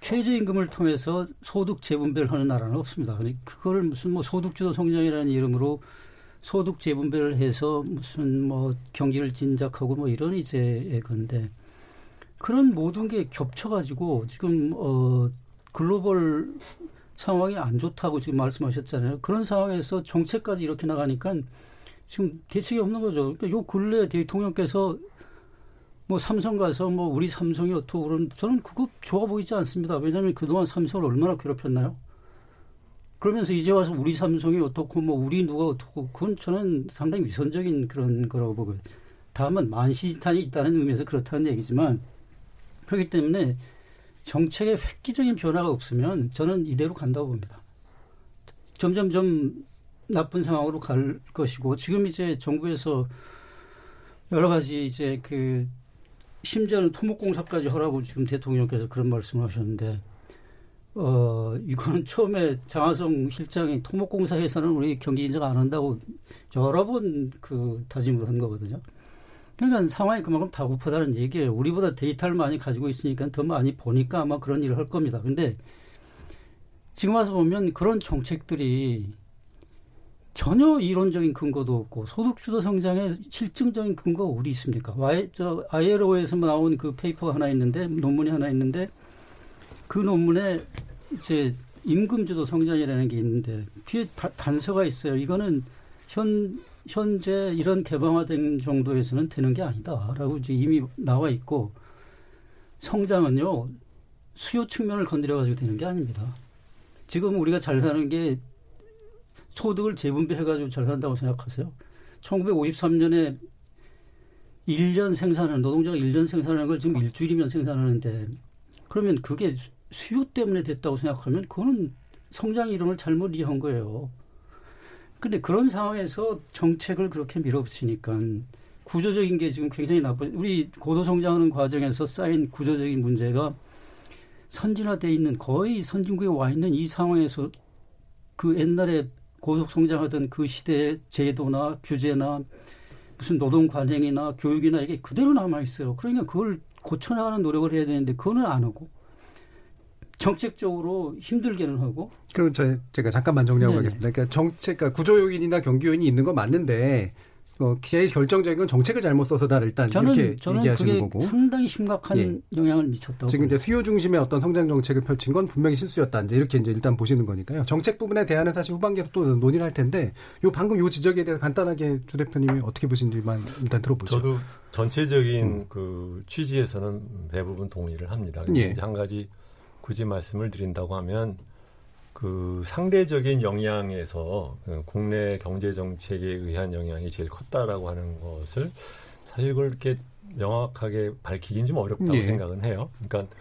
최저임금을 통해서 소득 재분배를 하는 나라는 없습니다. 그거를 무슨 뭐 소득주도 성장이라는 이름으로 소득 재분배를 해서 무슨 뭐 경기를 진작하고 뭐 이런 이제 건데 그런 모든 게 겹쳐가지고 지금 어 글로벌 상황이 안 좋다고 지금 말씀하셨잖아요. 그런 상황에서 정책까지 이렇게 나가니까 지금 대책이 없는 거죠. 그러니까 요 근래 대통령께서 뭐 삼성 가서 뭐 우리 삼성이 어떻고 그런 저는 그거 좋아 보이지 않습니다. 왜냐하면 그동안 삼성을 얼마나 괴롭혔나요? 그러면서 이제 와서 우리 삼성이 어떻고 뭐 우리 누가 어떻고 그건 저는 상당히 위선적인 그런 거라고 보고 다만 만시지탄이 있다는 의미에서 그렇다는 얘기지만 그렇기 때문에 정책의 획기적인 변화가 없으면 저는 이대로 간다고 봅니다. 점점 좀 나쁜 상황으로 갈 것이고 지금 이제 정부에서 여러 가지 이제 그 심지어는 토목공사까지 하라고 지금 대통령께서 그런 말씀을 하셨는데 어 이거는 처음에 장하성 실장이 토목공사 회사는 우리 경기 인정 안 한다고 여러 번 그 다짐을 한 거거든요. 그러니까 상황이 그만큼 다급하다는 얘기예요. 우리보다 데이터를 많이 가지고 있으니까 더 많이 보니까 아마 그런 일을 할 겁니다. 근데 지금 와서 보면 그런 정책들이 전혀 이론적인 근거도 없고 소득주도 성장의 실증적인 근거가 어디 있습니까? 와이, 저 ILO에서 나온 그 paper가 하나 있는데 논문이 하나 있는데 그 논문에 이제 임금주도 성장이라는 게 있는데 뒤에 다, 단서가 있어요. 이거는 현 현재 이런 개방화된 정도에서는 되는 게 아니다라고 이제 이미 나와 있고 성장은요 수요 측면을 건드려 가지고 되는 게 아닙니다. 지금 우리가 잘 사는 게 소득을 재분배해 가지고 잘 산다고 생각하세요? 1953년에 1년 생산하는, 노동자가 1년 생산하는 걸 지금 일주일이면 생산하는데, 그러면 그게 수요 때문에 됐다고 생각하면, 그거는 성장 이론을 잘못 이해한 거예요. 근데 그런 상황에서 정책을 그렇게 밀어붙이니까, 구조적인 게 지금 굉장히 나빠. 우리 고도 성장하는 과정에서 쌓인 구조적인 문제가 선진화돼 있는 거의 선진국에 와 있는 이 상황에서 그 옛날에 고속 성장하던 그 시대의 제도나 규제나 무슨 노동 관행이나 교육이나 이게 그대로 남아 있어요. 그러니까 그걸 고쳐나가는 노력을 해야 되는데 그거는 안 하고 정책적으로 힘들게는 하고. 그럼 제가 잠깐만 정리하고 네네. 가겠습니다. 그러니까 정책, 그러니까 구조 요인이나 경기 요인이 있는 건 맞는데 어, 제일 결정적인 건 정책을 잘못 써서다 일단 저는, 이렇게 저는 얘기하시는 거고 상당히 심각한 예. 영향을 미쳤다고 지금 이제 수요 중심의 어떤 성장 정책을 펼친 건 분명히 실수였다 이제 이렇게 이제 일단 보시는 거니까요 정책 부분에 대한은 사실 후반기에서 또 논의를 할 텐데 요 방금 요 지적에 대해서 간단하게 주 대표님이 어떻게 보시는지만 일단 들어보죠. 저도 전체적인 음. 그 취지에서는 대부분 동의를 합니다. 예. 이제 한 가지 굳이 말씀을 드린다고 하면 그 상대적인 영향에서 그 국내 경제 정책에 의한 영향이 제일 컸다라고 하는 것을 사실 그걸 이렇게 명확하게 밝히긴 좀 어렵다고 예. 생각은 해요. 그러니까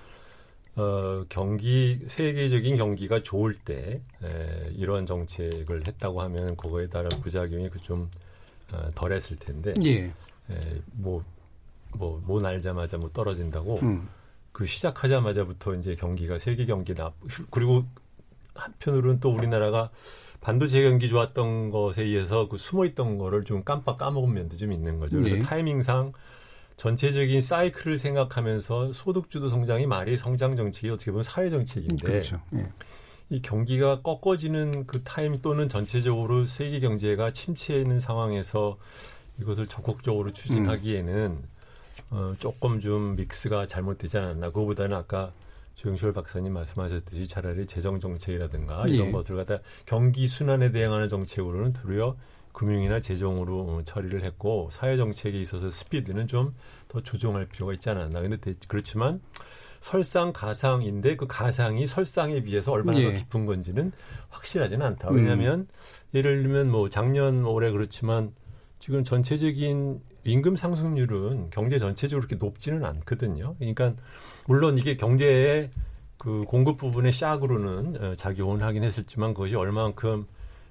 어, 경기 세계적인 경기가 좋을 때 에, 이런 정책을 했다고 하면 그거에 따른 부작용이 그좀 어, 덜했을 텐데 예. 뭐뭐 뭐, 뭐 날자마자 뭐 떨어진다고 음. 그 시작하자마자부터 이제 경기가 세계 경기 나 그리고 한편으로는 또 우리나라가 반도체 경기 좋았던 것에 의해서 그 숨어 있던 거를 좀 깜빡 까먹은 면도 좀 있는 거죠. 그래서 네. 타이밍상 전체적인 사이클을 생각하면서 소득주도 성장이 말이 성장 정책이 어떻게 보면 사회 정책인데 그렇죠. 네. 이 경기가 꺾어지는 그 타임 또는 전체적으로 세계 경제가 침체해 있는 상황에서 이것을 적극적으로 추진하기에는 음. 어, 조금 좀 믹스가 잘못되지 않았나. 그거보다는 아까 조영철 박사님 말씀하셨듯이 차라리 재정 정책이라든가 이런 예. 것을 갖다 경기 순환에 대응하는 정책으로는 도리어 금융이나 재정으로 처리를 했고 사회 정책에 있어서 스피드는 좀 더 조정할 필요가 있지 않았나. 근데 그렇지만 설상 가상인데 그 가상이 설상에 비해서 얼마나 예. 더 깊은 건지는 확실하지는 않다. 왜냐하면 음. 예를 들면 뭐 작년 올해 그렇지만 지금 전체적인 임금 상승률은 경제 전체적으로 그렇게 높지는 않거든요. 그러니까 물론 이게 경제의 그 공급 부분의 샥으로는 어, 작용을 하긴 했었지만 그것이 얼마만큼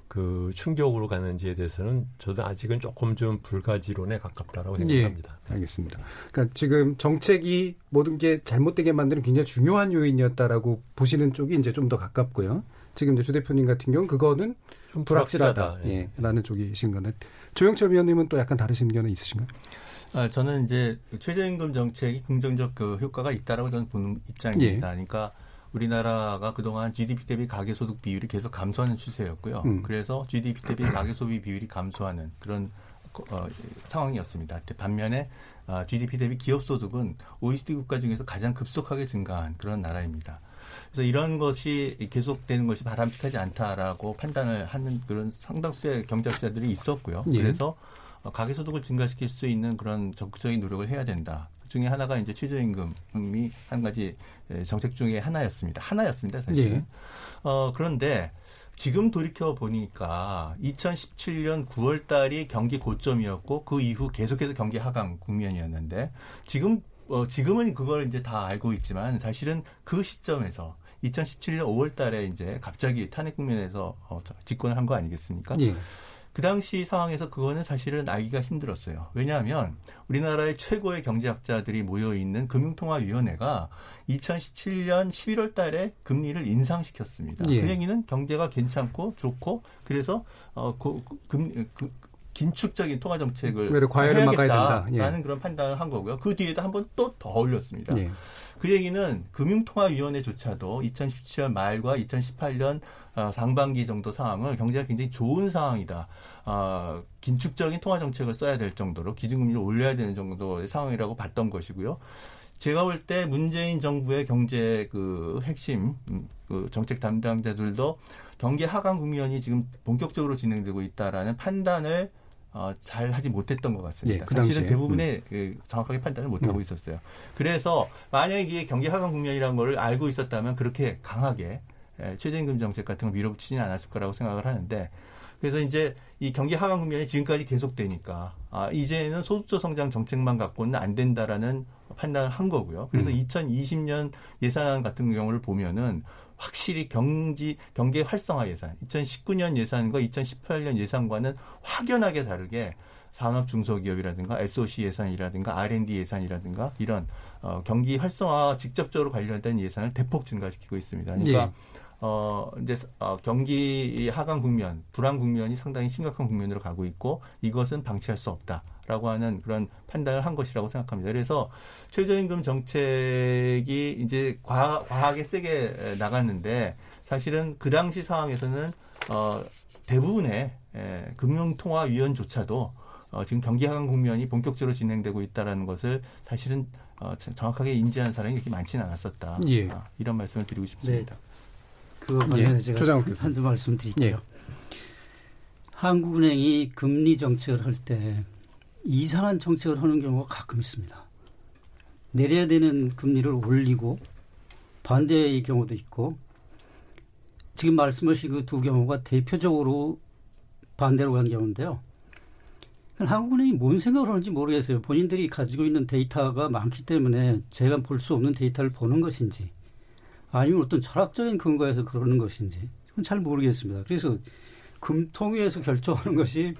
그 충격으로 가는지에 대해서는 저도 아직은 조금 좀 불가지론에 가깝다라고 생각합니다. 예, 알겠습니다. 그러니까 지금 정책이 모든 게 잘못되게 만드는 굉장히 중요한 요인이었다라고 보시는 쪽이 이제 좀 더 가깝고요. 지금 이제 주 대표님 같은 경우 그거는 좀 불확실하다. 예, 라는 쪽이신 거는 조영철 위원님은 또 약간 다르신 의견은 있으신가요? 아, 저는 이제 최저임금 정책이 긍정적 그 효과가 있다라고 저는 보는 입장입니다. 예. 그러니까 우리나라가 그동안 GDP 대비 가계소득 비율이 계속 감소하는 추세였고요. 음. 그래서 GDP 대비 가계소비 비율이 감소하는 그런 어, 상황이었습니다. 반면에 어, GDP 대비 기업소득은 OECD 국가 중에서 가장 급속하게 증가한 그런 나라입니다. 그래서 이런 것이 계속되는 것이 바람직하지 않다라고 판단을 하는 그런 상당수의 경제학자들이 있었고요. 예. 그래서 어, 가계소득을 증가시킬 수 있는 그런 적극적인 노력을 해야 된다. 중에 하나가 이제 최저임금이 한 가지 정책 중에 하나였습니다. 하나였습니다, 사실은. 네. 어, 그런데 지금 돌이켜 보니까 2017년 9월 달이 경기 고점이었고 그 이후 계속해서 경기 하강 국면이었는데 지금 어, 지금은 그걸 이제 다 알고 있지만 사실은 그 시점에서 2017년 5월 달에 이제 갑자기 탄핵 국면에서 어, 집권을 한 거 아니겠습니까? 예. 그 당시 상황에서 그거는 사실은 알기가 힘들었어요. 왜냐하면 우리나라의 최고의 경제학자들이 모여 있는 금융통화위원회가 2017년 11월 달에 금리를 인상시켰습니다. 예. 그 얘기는 경제가 괜찮고 좋고 그래서 어, 그, 금, 그, 긴축적인 통화 정책을 과열을 막아야 된다라는 예. 그런 판단을 한 거고요. 그 뒤에도 한 번 또 더 올렸습니다. 예. 그 얘기는 금융통화위원회조차도 2017년 말과 2018년 어, 상반기 정도 상황을 경제가 굉장히 좋은 상황이다. 어, 긴축적인 통화 정책을 써야 될 정도로 기준금리를 올려야 되는 정도의 상황이라고 봤던 것이고요. 제가 볼 때 문재인 정부의 경제 그 핵심 음, 그 정책 담당자들도 경기 하강 국면이 지금 본격적으로 진행되고 있다라는 판단을 어, 잘 하지 못했던 것 같습니다. 예, 그 사실은 대부분의 음. 그 정확하게 판단을 못하고 음. 있었어요. 그래서 만약에 이게 경기 하강 국면이라는 걸 알고 있었다면 그렇게 강하게 예, 최저임금 정책 같은 걸 밀어붙이지는 않았을 거라고 생각을 하는데 그래서 이제 이 경기 하강 국면이 지금까지 계속되니까 아 이제는 소득조 성장 정책만 갖고는 안 된다라는 판단을 한 거고요. 그래서 음. 2020년 예산안 같은 경우를 보면은 확실히 경지 경계 활성화 예산 2019년 예산과 2018년 예산과는 확연하게 다르게 산업 중소기업이라든가 SOC 예산이라든가 R&D 예산이라든가 이런 어, 경기 활성화 직접적으로 관련된 예산을 대폭 증가시키고 있습니다. 그러니까 예. 어, 이제, 어, 경기 하강 국면, 불안 국면이 상당히 심각한 국면으로 가고 있고 이것은 방치할 수 없다 라고 하는 그런 판단을 한 것이라고 생각합니다. 그래서 최저임금 정책이 이제 과, 과하게 세게 나갔는데 사실은 그 당시 상황에서는 어, 대부분의 에, 금융통화위원조차도 어, 지금 경기 하강 국면이 본격적으로 진행되고 있다라는 것을 사실은 어, 정확하게 인지한 사람이 그렇게 많지는 않았었다. 예. 어, 이런 말씀을 드리고 싶습니다. 네. 그 관련해서 예, 제가 한두 말씀 드릴게요. 예. 한국은행이 금리 정책을 할 때 이상한 정책을 하는 경우가 가끔 있습니다. 내려야 되는 금리를 올리고 반대의 경우도 있고 지금 말씀하신 그 두 경우가 대표적으로 반대로 간 경우인데요. 한국은행이 뭔 생각을 하는지 모르겠어요. 본인들이 가지고 있는 데이터가 많기 때문에 제가 볼 수 없는 데이터를 보는 것인지 아니면 어떤 철학적인 근거에서 그러는 것인지 그건 잘 모르겠습니다. 그래서 금통위에서 결정하는 것이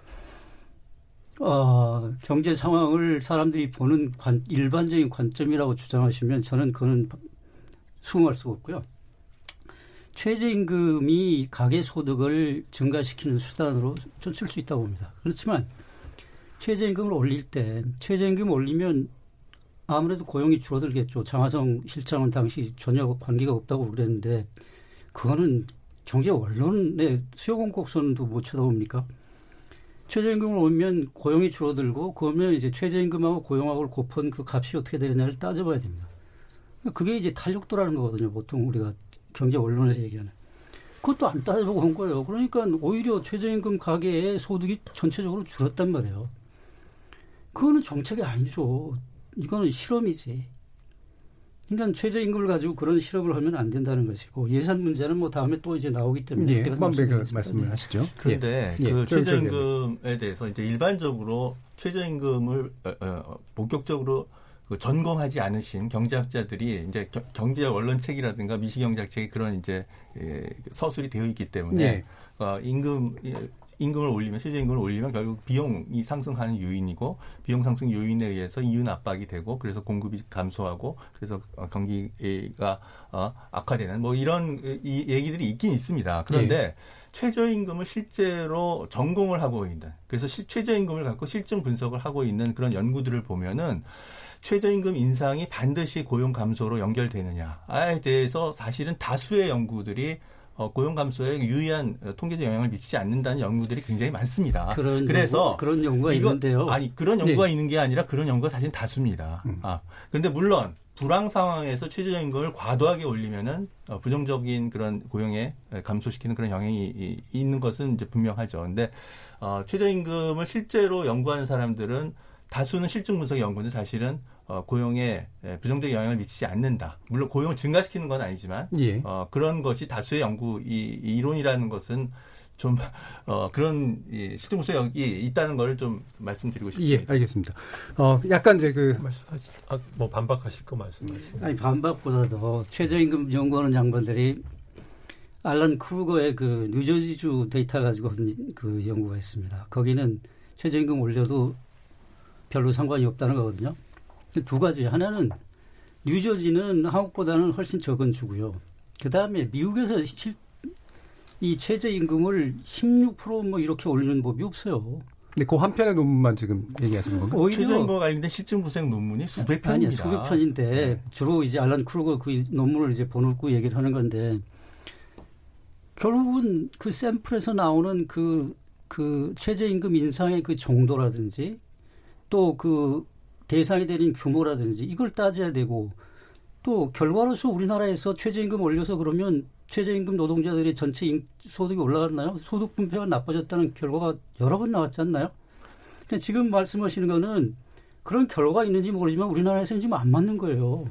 어, 경제 상황을 사람들이 보는 관, 일반적인 관점이라고 주장하시면 저는 그거는 수긍할 수가 없고요. 최저임금이 가계 소득을 증가시키는 수단으로 좀 쓸 수 있다고 봅니다. 그렇지만 최저임금을 올릴 때 최저임금 올리면 아무래도 고용이 줄어들겠죠. 장하성 실장은 당시 전혀 관계가 없다고 그랬는데 그거는 경제 원론의 수요 공곡선도 못 쳐다봅니까? 최저임금을 오면 고용이 줄어들고 그러면 이제 최저임금하고 고용하고 곱한 그 값이 어떻게 되느냐를 따져봐야 됩니다. 그게 이제 탄력도라는 거거든요. 보통 우리가 경제 원론에서 얘기하는. 그것도 안 따져보고 온 거예요. 그러니까 오히려 최저임금 가계의 소득이 전체적으로 줄었단 말이에요. 그거는 정책이 아니죠. 이거는 실험이지. 그러니까 최저임금을 가지고 그런 실험을 하면 안 된다는 것이고 예산 문제는 뭐 다음에 또 이제 나오기 때문에 예, 만배가 말씀을 하시죠. 그런데 예. 그 예. 최저임금에 대해서 이제 일반적으로 최저임금을 어, 어, 본격적으로 그 전공하지 않으신 경제학자들이 이제 경제 원론책이라든가 미시경제학책에 그런 이제 예, 서술이 되어 있기 때문에 예. 어, 임금 임금을 올리면 최저 임금을 올리면 결국 비용이 상승하는 요인이고 비용 상승 요인에 의해서 이윤 압박이 되고 그래서 공급이 감소하고 그래서 어, 경기가 어, 악화되는 뭐 이런 이 얘기들이 있긴 있습니다. 그런데 예. 최저임금을 실제로 전공을 하고 있는 그래서 실, 최저임금을 갖고 실증 분석을 하고 있는 그런 연구들을 보면은 최저임금 인상이 반드시 고용 감소로 연결되느냐에 대해서 사실은 다수의 연구들이 어, 고용 감소에 유의한 통계적 영향을 미치지 않는다는 연구들이 굉장히 많습니다. 그런 그래서 연구, 그런 연구가 이거, 있는데요. 아니 그런 연구가 네. 있는 게 아니라 그런 연구가 사실 다수입니다. 음. 아 그런데 물론 불황 상황에서 최저임금을 과도하게 올리면은 어, 부정적인 그런 고용에 감소시키는 그런 영향이 이, 있는 것은 이제 분명하죠. 근데 어, 최저임금을 실제로 연구하는 사람들은 다수는 실증 분석 연구는 사실은 어, 고용에 부정적인 영향을 미치지 않는다. 물론 고용을 증가시키는 건 아니지만 예. 어, 그런 것이 다수의 연구 이, 이 이론이라는 것은 좀 어, 그런 이 실증 분석이 있다는 걸 좀 말씀드리고 싶습니다. 예, 알겠습니다. 어, 약간 이제 그 말씀하시, 아, 뭐 반박하실 거 말씀하시죠. 아니 반박보다도 최저임금 연구하는 장관들이 알란 크루거의 그 뉴저지주 데이터 가지고 그 연구가 있습니다. 거기는 최저임금 올려도 별로 상관이 없다는 거거든요. 두 가지. 하나는 뉴저지는 한국보다는 훨씬 적은 주고요. 그 다음에 미국에서 실, 이 최저임금을 16%뭐 이렇게 올리는 법이 없어요. 근데 그 한 편의 논문만 지금 얘기하시는 건가요? 최저임금과 관련된 실증 분석 논문이 수백 편입니다. 아니요, 수백 편인데 네. 주로 이제 알란 크루거 그 논문을 이제 보놓고 얘기를 하는 건데 결국은 그 샘플에서 나오는 그, 그 최저임금 인상의 그 정도라든지 또 그 대상이 되는 규모라든지 이걸 따져야 되고 또 결과로서 우리나라에서 최저임금 올려서 그러면 최저임금 노동자들의 전체 소득이 올라갔나요? 소득 분배가 나빠졌다는 결과가 여러 번 나왔지 않나요? 그러니까 지금 말씀하시는 거는 그런 결과가 있는지 모르지만 우리나라에서는 지금 안 맞는 거예요.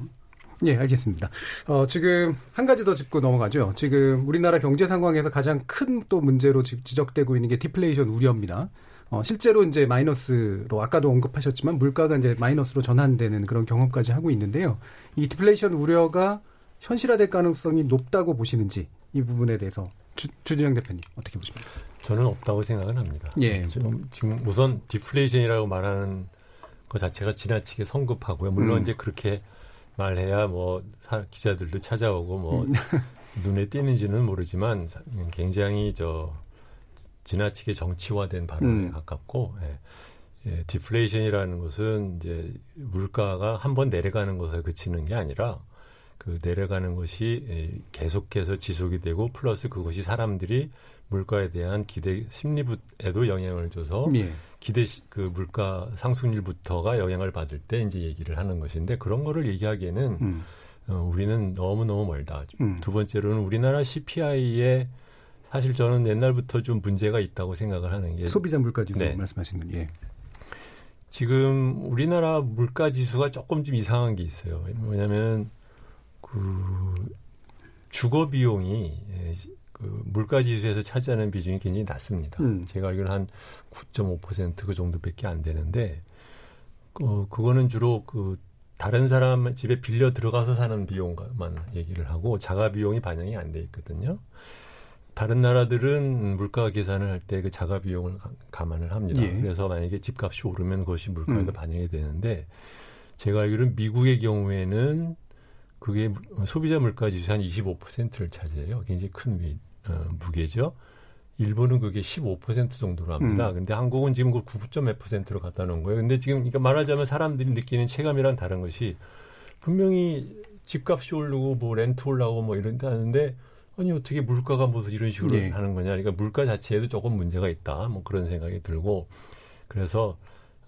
예, 알겠습니다. 어, 지금 한 가지 더 짚고 넘어가죠. 지금 우리나라 경제 상황에서 가장 큰 또 문제로 지적되고 있는 게 디플레이션 우려입니다. 어, 실제로 이제 마이너스로 아까도 언급하셨지만 물가가 이제 마이너스로 전환되는 그런 경험까지 하고 있는데요. 이 디플레이션 우려가 현실화될 가능성이 높다고 보시는지 이 부분에 대해서 주, 주진영 대표님 어떻게 보십니까? 저는 없다고 생각은 합니다. 예. 지금, 지금 우선 디플레이션이라고 말하는 것 자체가 지나치게 성급하고요. 물론 음. 이제 그렇게 말해야 뭐 사, 기자들도 찾아오고 뭐 음. 눈에 띄는지는 모르지만 굉장히 저 지나치게 정치화된 발언에 음. 가깝고 예. 예, 디플레이션이라는 것은 이제 물가가 한 번 내려가는 것에 그치는 게 아니라 그 내려가는 것이 예, 계속해서 지속이 되고 플러스 그것이 사람들이 물가에 대한 기대 심리에도 영향을 줘서 예. 기대 그 물가 상승률부터가 영향을 받을 때 이제 얘기를 하는 것인데 그런 거를 얘기하기에는 음. 어, 우리는 너무 너무 멀다. 음. 두 번째로는 우리나라 CPI의 사실 저는 옛날부터 좀 문제가 있다고 생각을 하는 게 소비자 물가 지수 네. 말씀하신 건 예. 지금 우리나라 물가 지수가 조금 좀 이상한 게 있어요. 뭐냐면 그 주거 비용이 예, 그 물가 지수에서 차지하는 비중이 굉장히 낮습니다. 음. 제가 알기로는 한 9.5%그 정도밖에 안 되는데 그 그거는 주로 그 다른 사람 집에 빌려 들어가서 사는 비용만 얘기를 하고 자가 비용이 반영이 안 돼 있거든요. 다른 나라들은 물가 계산을 할 때 그 자가 비용을 감안을 합니다. 예. 그래서 만약에 집값이 오르면 그것이 물가에도 음. 반영이 되는데 제가 알기로는 미국의 경우에는 그게 소비자 물가 지수 한 25%를 차지해요. 굉장히 큰 미, 어, 무게죠. 일본은 그게 15% 정도로 합니다. 음. 근데 한국은 지금 그 9.몇 퍼센트로 갖다 놓은 거예요. 근데 지금 그러니까 말하자면 사람들이 느끼는 체감이랑 다른 것이 분명히 집값이 오르고 뭐 렌트 올라오고 뭐 이런다는데 아니 어떻게 물가가 무슨 이런 식으로 네. 하는 거냐. 그러니까 물가 자체에도 조금 문제가 있다. 뭐 그런 생각이 들고 그래서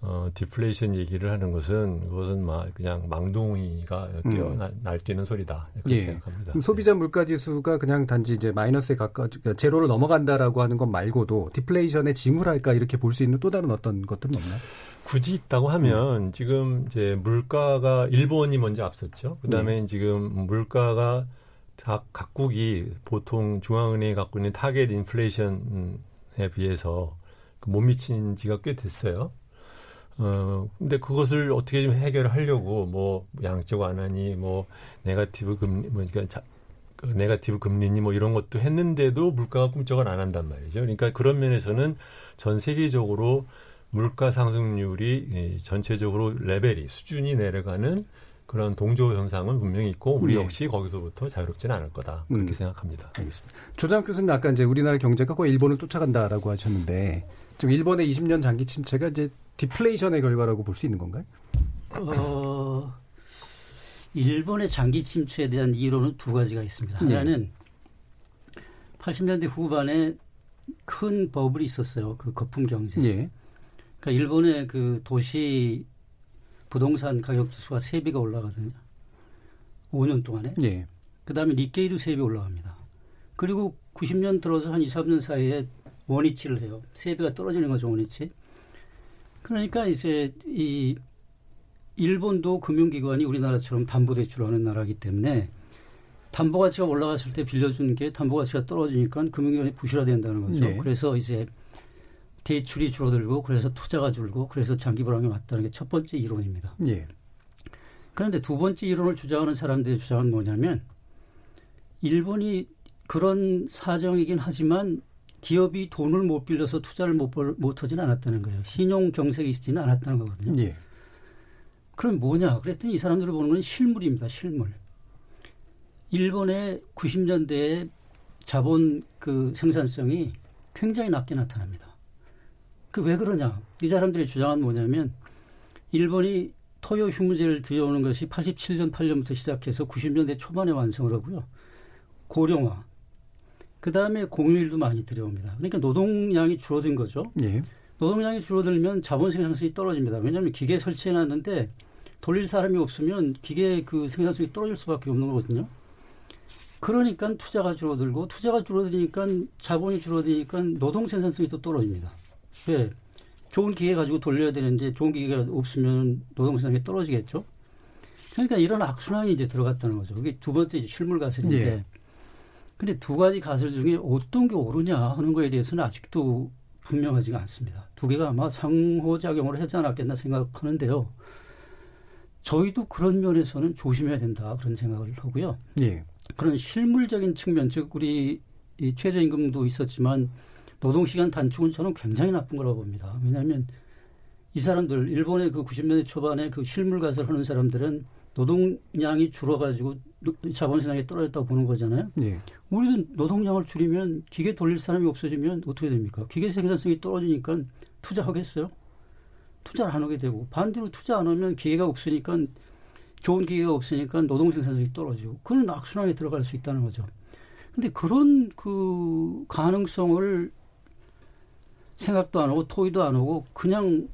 어, 디플레이션 얘기를 하는 것은 그것은 막 그냥 망둥이가 뛰어 음. 날뛰는 소리다. 그렇게 예. 생각합니다. 소비자 물가 지수가 그냥 단지 이제 마이너스에 가까 그러니까 제로로 넘어간다라고 하는 것 말고도 디플레이션의 징후랄까 이렇게 볼 수 있는 또 다른 어떤 것들은 없나요? 굳이 있다고 하면 음. 지금 이제 물가가 일본이 먼저 앞섰죠. 그다음에 네. 지금 물가가 각 각국이 보통 중앙은행이 갖고 있는 타겟 인플레이션에 비해서 그못 미친 지가 꽤 됐어요. 어, 근데 그것을 어떻게 좀 해결하려고 뭐 양적 완화니 뭐 네가티브 금리 뭐 그러니까 자, 그 네가티브 금리니 뭐 이런 것도 했는데도 물가가 꿈쩍을 안 한단 말이죠. 그러니까 그런 면에서는 전 세계적으로 물가 상승률이 전체적으로 레벨이 수준이 내려가는 그런 동조 현상은 분명히 있고 우리 네. 역시 네. 거기서부터 자유롭지는 않을 거다 그렇게 음. 생각합니다. 알겠습니다. 조장 교수님 아까 이제 우리나라 경제가 꼭 일본을 쫓아간다라고 하셨는데 지금 일본의 20년 장기 침체가 이제 디플레이션의 결과라고 볼 수 있는 건가요? 어, 일본의 장기 침체에 대한 이론은 두 가지가 있습니다. 네. 하나는 80년대 후반에 큰 버블이 있었어요. 그 거품 경제. 네. 그러니까 일본의 그 도시 부동산 가격 지수가 3배가 올라가거든요. 5년 동안에. 네. 그다음에 니케이도 3배 올라갑니다. 그리고 90년 들어서 한 2, 3년 사이에 원위치를 해요. 3배가 떨어지는 거죠, 원위치. 그러니까 이제 이 일본도 금융기관이 우리나라처럼 담보대출하는 나라이기 때문에 담보가치가 올라갔을 때 빌려준 게 담보가치가 떨어지니까 금융기관이 부실화된다는 거죠. 네. 그래서 이제 대출이 줄어들고 그래서 투자가 줄고 그래서 장기 불황이 왔다는 게 첫 번째 이론입니다. 네. 그런데 두 번째 이론을 주장하는 사람들의 주장은 뭐냐면 일본이 그런 사정이긴 하지만 기업이 돈을 못 빌려서 투자를 못, 못 하지는 않았다는 거예요. 신용 경색이 있지는 않았다는 거거든요. 예. 그럼 뭐냐? 그랬더니 이 사람들을 보는 건 실물입니다. 실물. 일본의 90년대에 자본 그 생산성이 굉장히 낮게 나타납니다. 그 왜 그러냐? 이 사람들이 주장한 뭐냐면 일본이 토요 휴무제를 들여오는 것이 87년 8년부터 시작해서 90년대 초반에 완성을 하고요. 고령화, 그 다음에 공휴일도 많이 들여옵니다. 그러니까 노동량이 줄어든 거죠. 예. 노동량이 줄어들면 자본 생산성이 떨어집니다. 왜냐하면 기계 설치해놨는데 돌릴 사람이 없으면 기계 그 생산성이 떨어질 수밖에 없는 거거든요. 그러니까 투자가 줄어들고 투자가 줄어드니까 자본이 줄어드니까 노동 생산성이 또 떨어집니다. 왜? 좋은 기계 가지고 돌려야 되는데 좋은 기계가 없으면 노동 생산성이 떨어지겠죠. 그러니까 이런 악순환이 이제 들어갔다는 거죠. 그게 두 번째 실물 가설인데 예. 근데 두 가지 가설 중에 어떤 게 옳으냐 하는 거에 대해서는 아직도 분명하지가 않습니다. 두 개가 아마 상호작용을 하지 않았겠나 생각하는데요. 저희도 그런 면에서는 조심해야 된다 그런 생각을 하고요. 예. 그런 실물적인 측면, 즉 우리 이 최저임금도 있었지만 노동시간 단축은 저는 굉장히 나쁜 거라고 봅니다. 왜냐하면 이 사람들 일본의 그 90년대 초반에 그 실물 가설 하는 사람들은 노동량이 줄어가지고 자본 시장이 떨어졌다고 보는 거잖아요. 예. 우리도 노동량을 줄이면 기계 돌릴 사람이 없어지면 어떻게 됩니까? 기계 생산성이 떨어지니까 투자하겠어요? 투자를 안 하게 되고 반대로 투자 안 하면 기계가 없으니까 좋은 기계가 없으니까 노동 생산성이 떨어지고 그런 악순환에 들어갈 수 있다는 거죠. 근데 그런 그 가능성을 생각도 안 하고 토의도 안 하고 그냥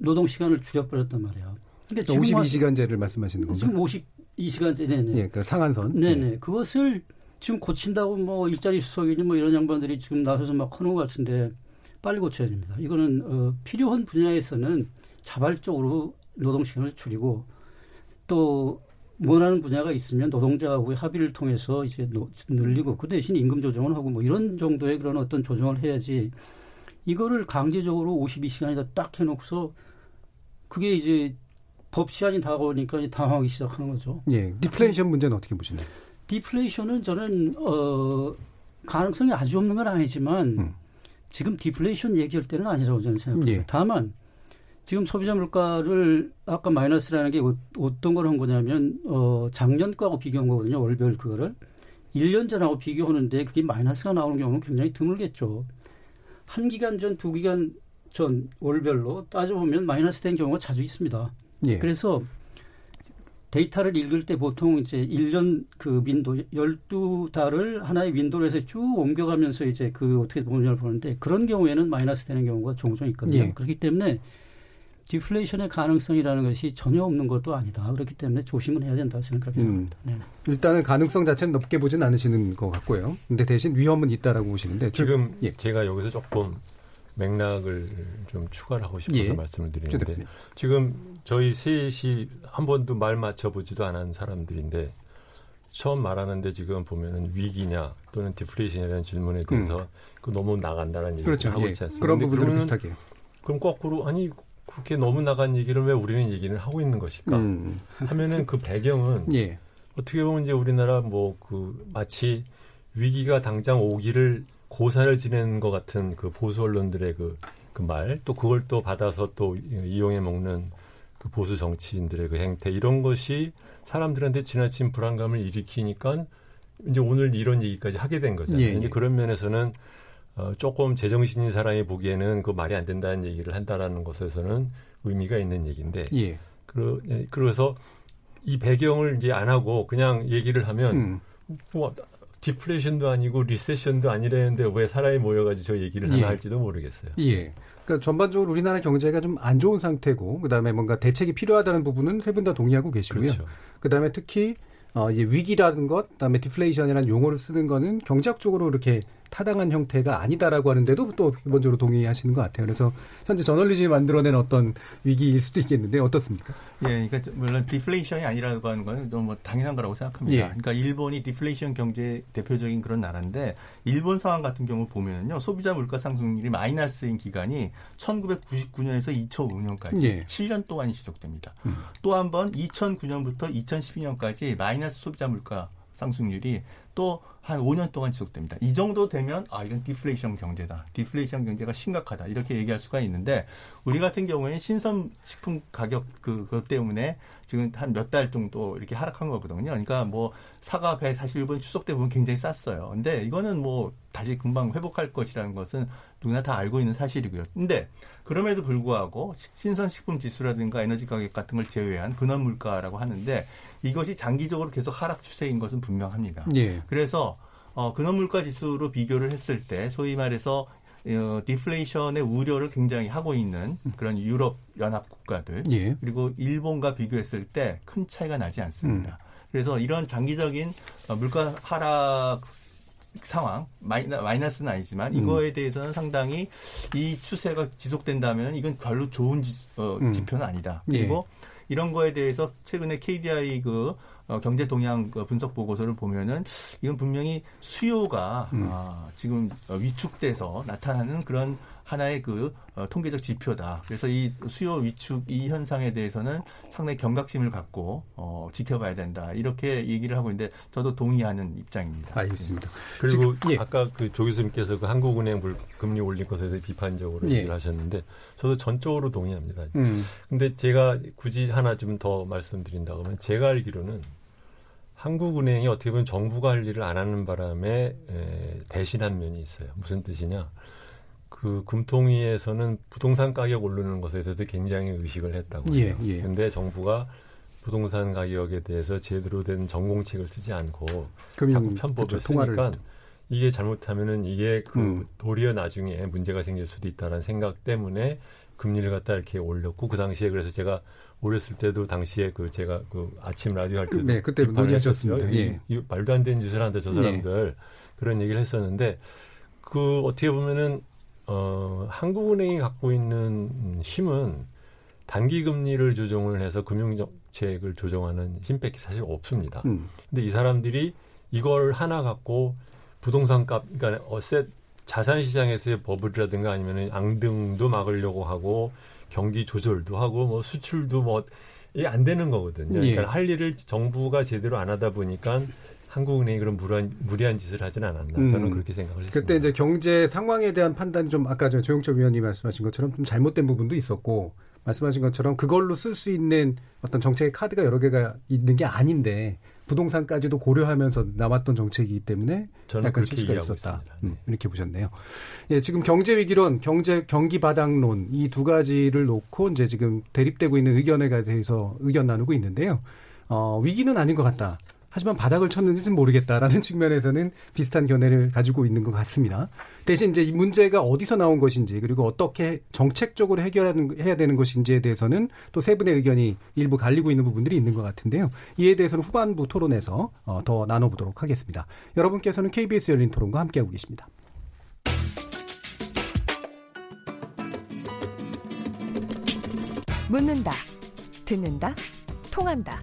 노동 시간을 줄여버렸단 말이에요. 그러니까 52시간제를 말씀하시는 건가요? 지금 52시간제 네네. 예, 그 상한선. 네네. 네. 그것을 지금 고친다고 뭐 일자리 수석이니 뭐 이런 양반들이 지금 나서서 막 하는 것 같은데 빨리 고쳐야 됩니다. 이거는 어, 필요한 분야에서는 자발적으로 노동 시간을 줄이고 또 원하는 분야가 있으면 노동자하고의 합의를 통해서 이제 노, 늘리고 그 대신 임금 조정을 하고 뭐 이런 정도의 그런 어떤 조정을 해야지 이거를 강제적으로 52시간이다 딱 해놓고서 그게 이제 법 시한이 다가오니까 당황하기 시작하는 거죠. 예. 디플레이션 문제는 어떻게 보시나요? 디플레이션은 저는 어 가능성이 아주 없는 건 아니지만 음. 지금 디플레이션 얘기할 때는 아니라고 저는 생각합니다. 예. 다만 지금 소비자 물가를 아까 마이너스라는 게 어, 어떤 걸 한 거냐면 어 작년 거하고 비교한 거거든요. 월별 그거를 1년 전하고 비교하는데 그게 마이너스가 나오는 경우는 굉장히 드물겠죠. 한 기간 전, 두 기간 전 월별로 따져보면 마이너스 된 경우가 자주 있습니다. 예. 그래서 데이터를 읽을 때 보통 이제 1년 그 윈도 12달을 하나의 윈도로 해서 쭉 옮겨가면서 이제 그 어떻게 보느냐를 보는데 그런 경우에는 마이너스 되는 경우가 종종 있거든요. 예. 그렇기 때문에 디플레이션의 가능성이라는 것이 전혀 없는 것도 아니다. 그렇기 때문에 조심은 해야 된다 생각하게 됩니다. 음. 네. 일단은 가능성 자체는 높게 보진 않으시는 것 같고요. 근데 대신 위험은 있다라고 보시는데 지금 예. 제가 여기서 조금 맥락을 좀 추가를 하고 싶어서 예. 말씀을 드리는데 지금 저희 셋이 한 번도 말 맞춰보지도 않은 사람들인데 처음 말하는데 지금 보면은 위기냐 또는 디플레이션이라는 질문에 대해서 음. 그 너무 나간다는 얘기를 그렇죠. 하고 예. 있지 않습니까? 그런 부분들 비슷하게. 그럼 거꾸로 아니 그렇게 너무 나간 얘기를 왜 우리는 얘기를 하고 있는 것일까 음. 하면은 그 배경은 예. 어떻게 보면 이제 우리나라 뭐 그 마치 위기가 당장 오기를 고사를 지내는 것 같은 그 보수 언론들의 그, 그 말, 또 그걸 또 받아서 또 이용해 먹는 그 보수 정치인들의 그 행태, 이런 것이 사람들한테 지나친 불안감을 일으키니까 이제 오늘 이런 얘기까지 하게 된 거잖아요. 예, 예. 이제 그런 면에서는 어, 조금 제정신인 사람이 보기에는 그 말이 안 된다는 얘기를 한다라는 것에서는 의미가 있는 얘기인데, 예. 그, 예, 그래서 이 배경을 이제 안 하고 그냥 얘기를 하면 음. 뭐 디플레이션도 아니고 리세션도 아니라는데 왜 사람이 모여가지고 저 얘기를 하나 예. 할지도 모르겠어요. 예. 그러니까 전반적으로 우리나라 경제가 좀 안 좋은 상태고 그다음에 뭔가 대책이 필요하다는 부분은 세 분 다 동의하고 계시고요. 그렇죠. 그다음에 특히 어, 이제 위기라는 것, 그다음에 디플레이션이라는 용어를 쓰는 거는 경제학적으로 이렇게 타당한 형태가 아니다라고 하는데도 또 기본적으로 동의하시는 것 같아요. 그래서 현재 저널리즘이 만들어낸 어떤 위기일 수도 있겠는데 어떻습니까? 예, 그러니까 물론 디플레이션이 아니라고 하는 건 너무 당연한 거라고 생각합니다. 예. 그러니까 일본이 디플레이션 경제 대표적인 그런 나라인데 일본 상황 같은 경우 보면은요 소비자 물가 상승률이 마이너스인 기간이 1999년에서 2005년까지 예. 7년 동안이 지속됩니다. 음. 또한 번 2009년부터 2012년까지 마이너스 소비자 물가 상승률이 또 한 5년 동안 지속됩니다. 이 정도 되면 아 이건 디플레이션 경제다. 디플레이션 경제가 심각하다. 이렇게 얘기할 수가 있는데 우리 같은 경우에는 신선 식품 가격 그, 그것 때문에 지금 한 몇 달 정도 이렇게 하락한 거거든요. 그러니까 뭐 사과 배 사실 이번 추석 때 보면 굉장히 쌌어요. 근데 이거는 뭐 다시 금방 회복할 것이라는 것은 누구나 다 알고 있는 사실이고요. 근데 그럼에도 불구하고 신선식품 지수라든가 에너지 가격 같은 걸 제외한 근원 물가라고 하는데 이것이 장기적으로 계속 하락 추세인 것은 분명합니다. 예. 그래서 어, 근원 물가 지수로 비교를 했을 때 소위 말해서 어, 디플레이션의 우려를 굉장히 하고 있는 그런 유럽 연합 국가들 예. 그리고 일본과 비교했을 때 큰 차이가 나지 않습니다. 음. 그래서 이런 장기적인 어, 물가 하락 상황 마이너스는 아니지만 이거에 음. 대해서는 상당히 이 추세가 지속된다면 이건 별로 좋은 지, 어, 음. 지표는 아니다. 예. 그리고 예. 이런 거에 대해서 최근에 KDI 그 어, 경제 동향 그 분석 보고서를 보면은 이건 분명히 수요가 음. 아, 지금 위축돼서 나타나는 그런 하나의 그 어, 통계적 지표다. 그래서 이 수요 위축 이 현상에 대해서는 상당히 경각심을 갖고 어, 지켜봐야 된다. 이렇게 얘기를 하고 있는데 저도 동의하는 입장입니다. 알겠습니다. 그리고 지금, 예. 아까 그 조 교수님께서 그 한국은행 금리 올린 것에 대해서 비판적으로 예. 얘기를 하셨는데 저도 전적으로 동의합니다. 음. 근데 제가 굳이 하나 좀 더 말씀드린다고 하면 제가 알기로는 한국은행이 어떻게 보면 정부가 할 일을 안 하는 바람에 에, 대신한 면이 있어요. 무슨 뜻이냐? 그 금통위에서는 부동산 가격 오르는 것에 대해서 굉장히 의식을 했다고 해요. 예, 예. 근데 정부가 부동산 가격에 대해서 제대로 된 전공책을 쓰지 않고 자꾸 편법을 그렇죠, 쓰니까 이게 잘못하면은 이게 그 음. 도리어 나중에 문제가 생길 수도 있다라는 생각 때문에 금리를 갖다 이렇게 올렸고 그 당시에 그래서 제가 어렸을 때도 당시에 그 제가 그 아침 라디오 할 때도 네, 그때 논의하셨습니다. 예. 말도 안 되는 짓을 한다 저 사람들 예. 그런 얘기를 했었는데 그 어떻게 보면은 어, 한국은행이 갖고 있는 힘은 단기 금리를 조정을 해서 금융 정책을 조정하는 힘밖에 사실 없습니다. 음. 근데 이 사람들이 이걸 하나 갖고 부동산 값, 그러니까 어셋 자산 시장에서의 버블이라든가 아니면은 앙등도 막으려고 하고 경기 조절도 하고 뭐 수출도 뭐 이게 안 되는 거거든요. 그러니까 예. 할 일을 정부가 제대로 안 하다 보니까 한국은행이 그런 무리한, 무리한 짓을 하진 않았나 음. 저는 그렇게 생각을 했습니다. 그때 이제 경제 상황에 대한 판단이 좀 아까 저 조영철 위원님 말씀하신 것처럼 좀 잘못된 부분도 있었고 말씀하신 것처럼 그걸로 쓸 수 있는 어떤 정책의 카드가 여러 개가 있는 게 아닌데 부동산까지도 고려하면서 남았던 정책이기 때문에 약간 실수가 있었다. 음, 이렇게 보셨네요. 예, 지금 경제 위기론, 경제 경기 바닥론 이 두 가지를 놓고 이제 지금 대립되고 있는 의견에 대해서 의견 나누고 있는데요. 어, 위기는 아닌 것 같다. 하지만 바닥을 쳤는지는 모르겠다라는 측면에서는 비슷한 견해를 가지고 있는 것 같습니다. 대신 이제 이 문제가 어디서 나온 것인지 그리고 어떻게 정책적으로 해결하는 해야 되는 것인지에 대해서는 또 세 분의 의견이 일부 갈리고 있는 부분들이 있는 것 같은데요. 이에 대해서는 후반부 토론에서 어, 더 나눠보도록 하겠습니다. 여러분께서는 KBS 열린 토론과 함께하고 계십니다. 묻는다, 듣는다, 통한다.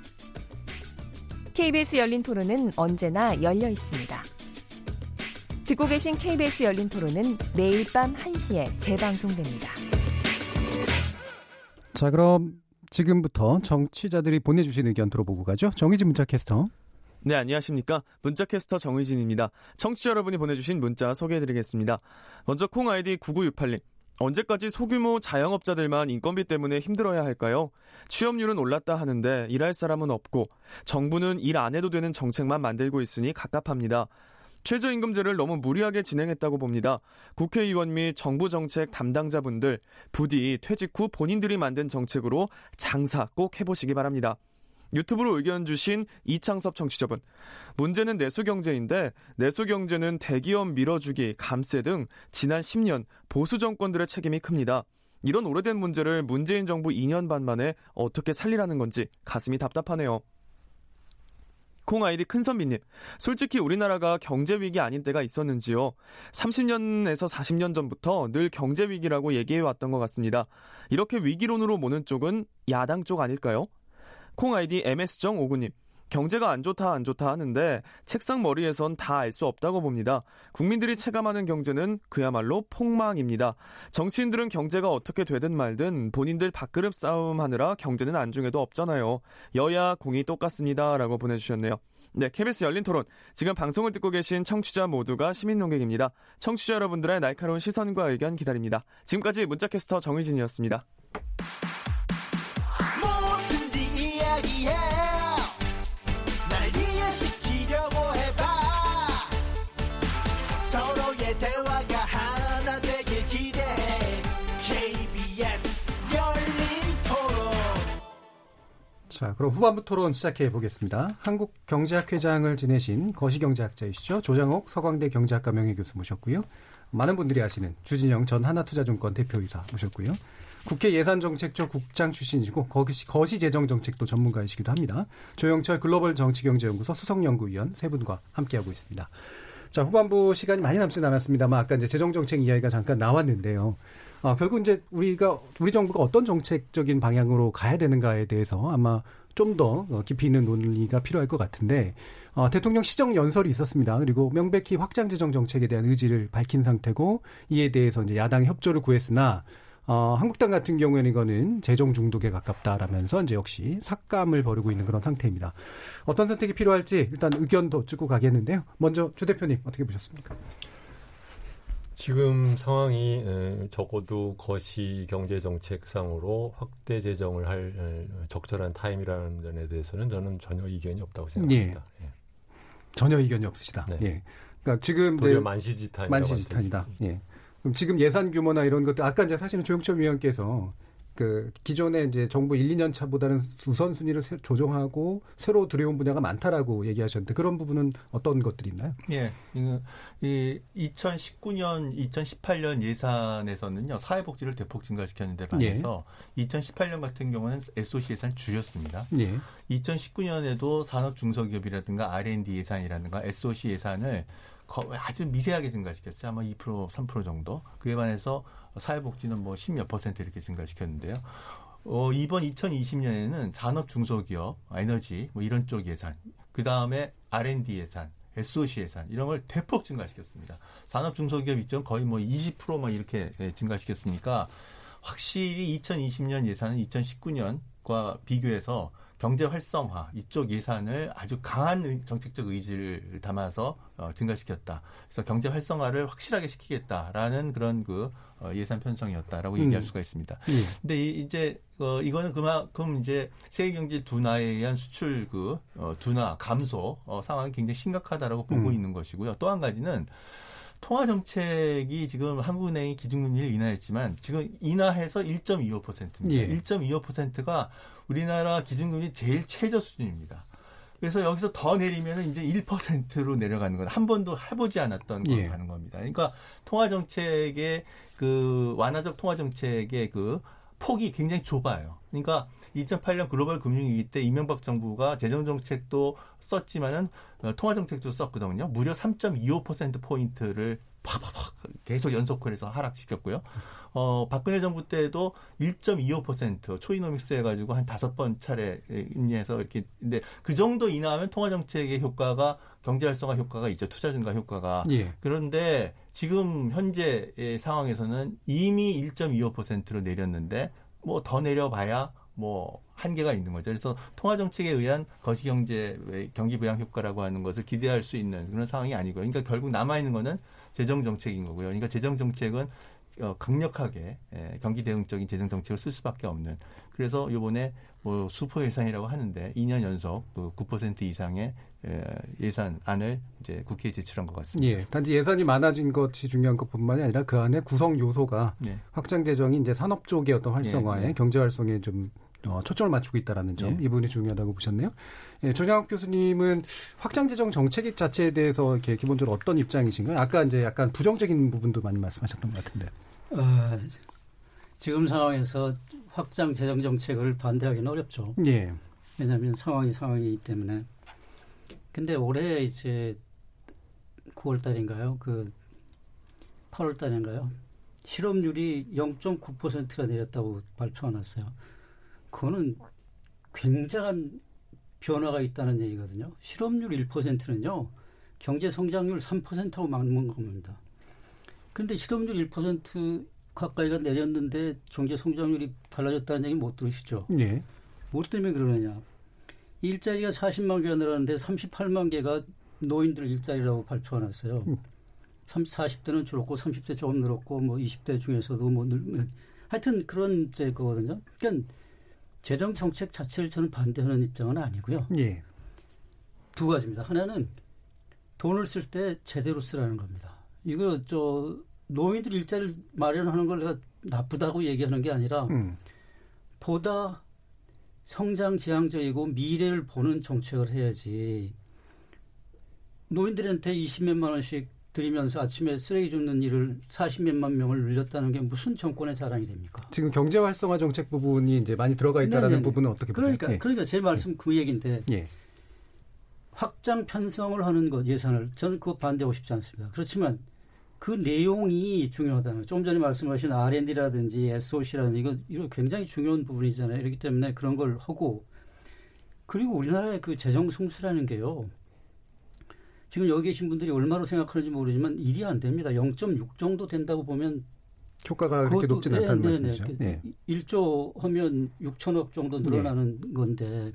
KBS 열린 토론은 언제나 열려 있습니다. 듣고 계신 KBS 열린 토론은 매일 밤 1시에 재방송됩니다. 자, 그럼 지금부터 정치자들이 보내주신 의견 들어보고 가죠. 정의진 문자 캐스터. 네, 안녕하십니까. 문자캐스터 정의진입니다. 청취자 여러분이 보내주신 문자 소개해드리겠습니다. 먼저 콩 아이디 9968님. 언제까지 소규모 자영업자들만 인건비 때문에 힘들어야 할까요? 취업률은 올랐다 하는데 일할 사람은 없고 정부는 일 안 해도 되는 정책만 만들고 있으니 갑갑합니다. 최저임금제를 너무 무리하게 진행했다고 봅니다. 국회의원 및 정부 정책 담당자분들 부디 퇴직 후 본인들이 만든 정책으로 장사 꼭 해보시기 바랍니다. 유튜브로 의견 주신 이창섭 청취자분. 문제는 내수경제인데 내수경제는 대기업 밀어주기, 감세 등 지난 10년 보수 정권들의 책임이 큽니다. 이런 오래된 문제를 문재인 정부 2년 반 만에 어떻게 살리라는 건지 가슴이 답답하네요. 콩 아이디 큰선비님. 솔직히 우리나라가 경제 위기 아닌 때가 있었는지요. 30년에서 40년 전부터 늘 경제 위기라고 얘기해 왔던 것 같습니다. 이렇게 위기론으로 모는 쪽은 야당 쪽 아닐까요? 콩 아이디 ms정59님. 경제가 안 좋다 안 좋다 하는데 책상 머리에선 다 알 수 없다고 봅니다. 국민들이 체감하는 경제는 그야말로 폭망입니다. 정치인들은 경제가 어떻게 되든 말든 본인들 밥그릇 싸움 하느라 경제는 안중에도 없잖아요. 여야 공이 똑같습니다. 라고 보내주셨네요. 네, KBS 열린 토론. 지금 방송을 듣고 계신 청취자 모두가 시민 농객입니다. 청취자 여러분들의 날카로운 시선과 의견 기다립니다. 지금까지 문자캐스터 정의진이었습니다. 자, 그럼 후반부 토론 시작해 보겠습니다. 한국경제학 회장을 지내신 거시경제학자이시죠. 조장옥 서강대 경제학과 명예교수 모셨고요. 많은 분들이 아시는 주진영 전 하나투자증권 대표이사 모셨고요. 국회 예산정책처 국장 출신이시고 거시, 거시재정정책도 전문가이시기도 합니다. 조영철 글로벌 정치경제연구소 수석연구위원 세 분과 함께하고 있습니다. 자, 후반부 시간이 많이 남지 않았습니다만 아까 이제 재정정책 이야기가 잠깐 나왔는데요. 아, 결국 이제 우리가 우리 정부가 어떤 정책적인 방향으로 가야 되는가에 대해서 아마 좀 더 깊이 있는 논의가 필요할 것 같은데 어, 대통령 시정 연설이 있었습니다. 그리고 명백히 확장 재정 정책에 대한 의지를 밝힌 상태고 이에 대해서 이제 야당 협조를 구했으나 어, 한국당 같은 경우에는 이거는 재정 중독에 가깝다라면서 이제 역시 삭감을 벌이고 있는 그런 상태입니다. 어떤 선택이 필요할지 일단 의견도 찍고 가겠는데요. 먼저 주 대표님 어떻게 보셨습니까? 지금 상황이 적어도 거시 경제 정책상으로 확대 재정을 할 적절한 타임이라는 점에 대해서는 저는 전혀 이견이 없다고 생각합니다. 예. 예. 전혀 이견이 없으시다. 네. 예. 그러니까 지금 도리어 만시지탄이다. 만시지탄이다. 예. 그럼 지금 예산 규모나 이런 것들 아까 이제 사실은 조영철 위원께서 그 기존에 이제 정부 1, 2년 차보다는 우선 순위를 조정하고 새로 들여온 분야가 많다라고 얘기하셨는데 그런 부분은 어떤 것들이 있나요? 예. 이 2019년, 2018년 예산에서는요. 사회복지를 대폭 증가시켰는데 반해서 예. 2018년 같은 경우는 SOC 예산 줄였습니다. 예. 2019년에도 산업 중소기업이라든가 R&D 예산이라든가 SOC 예산을 아주 미세하게 증가시켰어요. 아마 2% 3% 정도. 그에 반해서 사회복지는 뭐 10몇 퍼센트 이렇게 증가시켰는데요. 어, 이번 2020년에는 산업 중소기업, 에너지 뭐 이런 쪽 예산, 그 다음에 R&D 예산, SOC 예산 이런 걸 대폭 증가시켰습니다. 산업 중소기업 이점 거의 뭐 20%막 이렇게 예, 증가시켰으니까 확실히 2020년 예산은 2019년과 비교해서 경제 활성화 이쪽 예산을 아주 강한 정책적 의지를 담아서 어, 증가시켰다. 그래서 경제 활성화를 확실하게 시키겠다라는 그런 그 어, 예산 편성이었다라고 음. 얘기할 수가 있습니다. 음. 근데 이, 이제 어, 이거는 그만큼 이제 세계 경제 둔화에 의한 수출 그 어, 둔화 감소 어, 상황이 굉장히 심각하다라고 보고 음. 있는 것이고요. 또 한 가지는 통화 정책이 지금 한국은행이 기준금리를 인하했지만 지금 인하해서 1.25%입니다. 예. 1.25%가 우리나라 기준금리 제일 최저 수준입니다. 그래서 여기서 더 내리면 이제 1%로 내려가는 건 한 번도 해보지 않았던 거 예. 가는 겁니다. 그러니까 통화 정책의 그 완화적 통화 정책의 그 폭이 굉장히 좁아요. 그러니까 2008년 글로벌 금융위기 때 이명박 정부가 재정 정책도 썼지만은 어, 통화 정책도 썼거든요. 무려 3.25% 포인트를 팍팍팍 계속 연속해서 하락시켰고요. 어, 박근혜 정부 때도 1.25% 초이노믹스 해가지고 한 다섯 번 차례 인리해서 이렇게 근데 그 정도 인하하면 통화 정책의 효과가 경제 활성화 효과가 있죠. 투자 증가 효과가. 예. 그런데 지금 현재의 상황에서는 이미 1.25%로 내렸는데 뭐 더 내려봐야 뭐 한계가 있는 거죠. 그래서 통화 정책에 의한 거시 경제 경기 부양 효과라고 하는 것을 기대할 수 있는 그런 상황이 아니고요. 그러니까 결국 남아 있는 거는 재정 정책인 거고요. 그러니까 재정 정책은 어, 강력하게 예, 경기 대응적인 재정 정책을 쓸 수밖에 없는. 그래서 이번에 뭐 수포 예산이라고 하는데 2년 연속 그 9% 이상의 예, 예산안을 이제 국회에 제출한 것 같습니다. 예, 단지 예산이 많아진 것이 중요한 것뿐만이 아니라 그 안에 구성 요소가 예. 확장 재정이 이제 산업 쪽의 어떤 활성화에 예, 예. 경제 활성에 좀 어, 초점을 맞추고 있다라는 점, 예. 이 부분이 중요하다고 보셨네요. 예, 조장학 교수님은 확장재정 정책 자체에 대해서 이렇게 기본적으로 어떤 입장이신가요? 아까 이제 약간 부정적인 부분도 많이 말씀하셨던 것 같은데. 어, 지금 상황에서 확장 재정 정책을 반대하기는 어렵죠. 예. 왜냐하면 상황이 상황이기 때문에. 근데 올해 이제 9월 달인가요? 그 8월 달인가요? 실업률이 0.9%가 내렸다고 발표가 났어요. 그거는 굉장한 변화가 있다는 얘기거든요. 실업률 1%는요, 경제 성장률 3%하고 맞는 겁니다. 근데 실업률 1% 가까이가 내렸는데 경제 성장률이 달라졌다는 얘기 못 들으시죠? 네. 뭐 때문에 그러느냐. 일자리가 40만 개가 늘었는데 38만 개가 노인들 일자리라고 발표가 났어요. 음. 30, 40대는 줄었고 30대 조금 늘었고 뭐 20대 중에서도 뭐 늘, 하여튼 그런 제 거거든요. 그러니까 재정 정책 자체를 저는 반대하는 입장은 아니고요. 예. 두 가지입니다. 하나는 돈을 쓸 때 제대로 쓰라는 겁니다. 이거 저 노인들 일자리를 마련하는 걸 내가 나쁘다고 얘기하는 게 아니라 음. 보다 성장 지향적이고 미래를 보는 정책을 해야지 노인들한테 20몇만 원씩 드리면서 아침에 쓰레기 줍는 일을 40몇만 명을 늘렸다는 게 무슨 정권의 자랑이 됩니까? 지금 경제 활성화 정책 부분이 이제 많이 들어가 있다라는 네네네. 부분은 어떻게 보세요? 그러니까 예. 그러니까 제 말씀 예. 그 얘기인데 예. 확장 편성을 하는 것 예산을 저는 그거 반대하고 싶지 않습니다. 그렇지만 그 내용이 중요하다는 조금 전에 말씀하신 R&D라든지 SOC라든지 이거 이거 굉장히 중요한 부분이잖아요. 이렇기 때문에 그런 걸 하고 그리고 우리나라의 그 재정 승수라는 게요. 지금 여기 계신 분들이 얼마로 생각하는지 모르지만 일이 안 됩니다. 0.6 정도 된다고 보면 효과가 그렇게 않다는 네, 네, 네. 말씀이죠. 네. 1조 하면 6천억 정도 늘어나는 네. 건데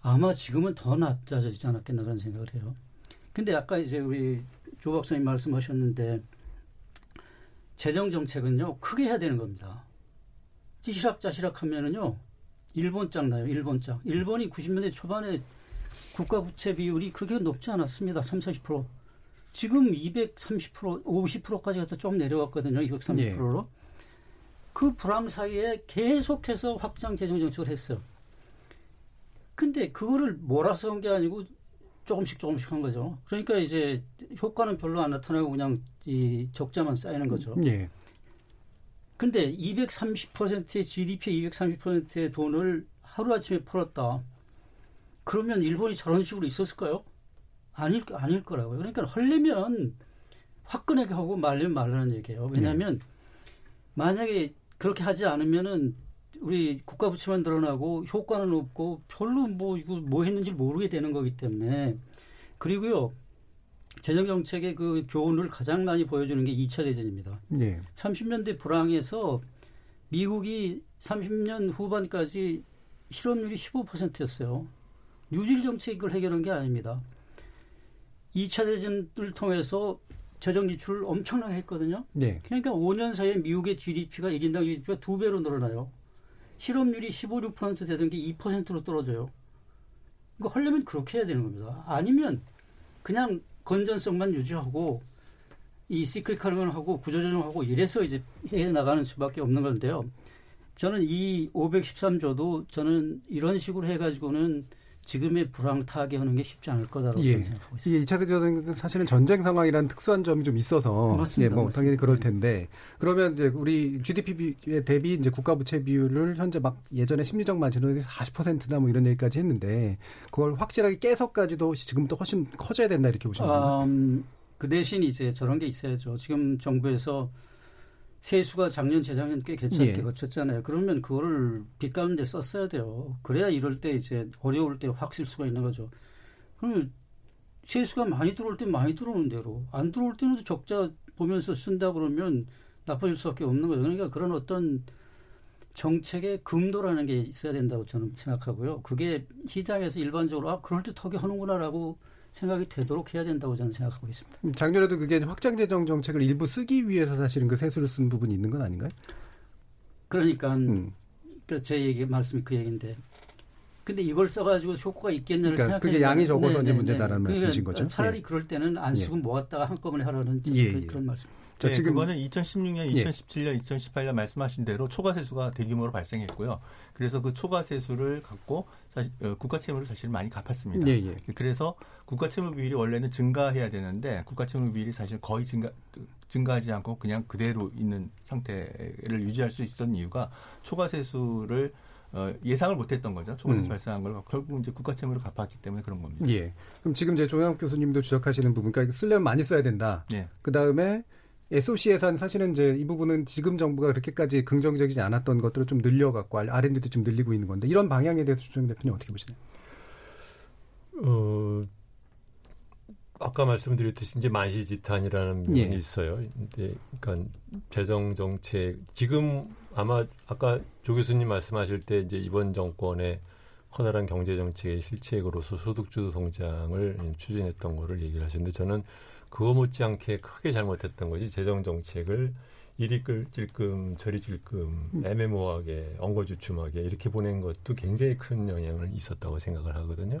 아마 지금은 더 낮아지지 않았겠나 그런 생각을 해요. 근데 아까 이제 우리 조 박사님 말씀하셨는데 재정 정책은요 크게 해야 되는 겁니다. 찌시락짜시락 하면은요 일본 장 나요. 일본 장. 일본이 90년대 초반에 국가 부채 비율이 그렇게 높지 않았습니다. 3, 40%. 지금 230%, 50%까지 갔다 좀 내려왔거든요. 230%로. 예. 그 불황 사이에 계속해서 확장 재정 정책을 했어요. 근데 그거를 몰아서 한 게 아니고 조금씩 조금씩 한 거죠. 그러니까 이제 효과는 별로 안 나타나고 그냥 이 적자만 쌓이는 거죠. 예. 근데 230%의 GDP 230%의 돈을 하루아침에 풀었다. 그러면 일본이 저런 식으로 있었을까요? 아닐, 아닐 거라고요. 그러니까 헐려면 화끈하게 하고 말리면 말라는 얘기예요. 왜냐하면 네. 만약에 그렇게 하지 않으면은 우리 국가 부채만 드러나고 효과는 없고 별로 뭐 이거 뭐 했는지 모르게 되는 거기 때문에 그리고요 재정 정책의 그 교훈을 가장 많이 보여주는 게 2차 대전입니다. 네. 30년대 불황에서 미국이 30년 후반까지 실업률이 15%였어요. 뉴질 정책을 해결한 게 아닙니다. 2차 대전을 통해서 재정 지출을 엄청나게 했거든요. 네. 그러니까 5년 사이에 미국의 GDP가 1인당 GDP가 두 배로 늘어나요. 실업률이 15, 6% 되던 게 2%로 떨어져요. 이거 하려면 그렇게 해야 되는 겁니다. 아니면 그냥 건전성만 유지하고 이 시크릿카링을 하고 구조조정하고 이래서 이제 해 나가는 수밖에 없는 건데요. 저는 이 513조도 저는 이런 식으로 해가지고는 지금의 불황 타개하는 게 쉽지 않을 거다라고 예. 생각하고 있습니다. 이게 2차 대전은 사실은 전쟁 상황이라는 특수한 점이 좀 있어서 맞습니다. 예, 뭐 맞습니다. 당연히 그럴 텐데 그러면 이제 우리 GDP 대비 이제 국가 부채 비율을 현재 막 예전에 심리적 마진으로 40%나 뭐 이런 얘기까지 했는데 그걸 확실하게 깨서까지도 지금부터 훨씬 커져야 된다 이렇게 보시는 건가요? 음, 그 대신 이제 저런 게 있어야죠. 지금 정부에서 세수가 작년 재작년 꽤 괜찮게 예. 거쳤잖아요. 그러면 그거를 빚 가운데 썼어야 돼요. 그래야 이럴 때 이제 어려울 때 확 쓸 수가 있는 거죠. 그러면 세수가 많이 들어올 때 많이 들어오는 대로 안 들어올 때는 적자 보면서 쓴다 그러면 나빠질 수밖에 없는 거죠. 그러니까 그런 어떤 정책의 금도라는 게 있어야 된다고 저는 생각하고요. 그게 시장에서 일반적으로 아 그럴 듯하게 하는구나라고 생각이 되도록 해야 된다고 저는 생각하고 있습니다. 음, 작년에도 그게 확장 재정 정책을 일부 쓰기 위해서 사실은 그 세수를 쓴 부분이 있는 건 아닌가요? 그러니까 음. 그제 얘기 말씀이 그 얘기인데. 근데 이걸 써가지고 효과가 있겠냐를 그러니까 생각해. 그게 양이 적어서 이제 문제다라는 말씀이신 거죠? 차라리 예. 그럴 때는 안 쓰고 모았다가 한꺼번에 하라는 저- 예, 그- 예. 그런 말씀. 네, 지금- 그거는 2016년, 예. 2017년, 2018년 말씀하신 대로 초과 세수가 대규모로 발생했고요. 그래서 그 초과 세수를 갖고 사실 어, 국가 채무를 사실 많이 갚았습니다. 예, 예. 그래서 국가 채무 비율이 원래는 증가해야 되는데 국가 채무 비율이 사실 거의 증가 증가하지 않고 그냥 그대로 있는 상태를 유지할 수 있었던 이유가 초과 세수를 어, 예상을 못했던 거죠. 세수 음. 발생한 걸 결국 이제 국가 채무를 갚았기 때문에 그런 겁니다. 예. 그럼 지금 이제 조영 교수님도 지적하시는 부분, 그러니까 쓰려면 많이 써야 된다. 예. 그 다음에 SOC 예산 사실은 이제 이 부분은 지금 정부가 그렇게까지 긍정적이지 않았던 것들을 좀 늘려갖고 R&D도 좀 늘리고 있는 건데 이런 방향에 대해서 주정 대표님 어떻게 보시나요? 어, 아까 말씀드렸듯이 이제 만시지탄이라는 부분이 예. 있어요. 근데 그러니까 재정 정책 지금 아마 아까 조 교수님 말씀하실 때 이제 이번 정권의 커다란 경제 정책의 실책으로서 소득주도 성장을 추진했던 거를 얘기를 하셨는데 저는 그거 못지않게 크게 잘못했던 거지 재정 정책을 이리 끌 찔끔 저리 찔끔 애매모호하게 엉거주춤하게 이렇게 보낸 것도 굉장히 큰 영향을 있었다고 생각을 하거든요.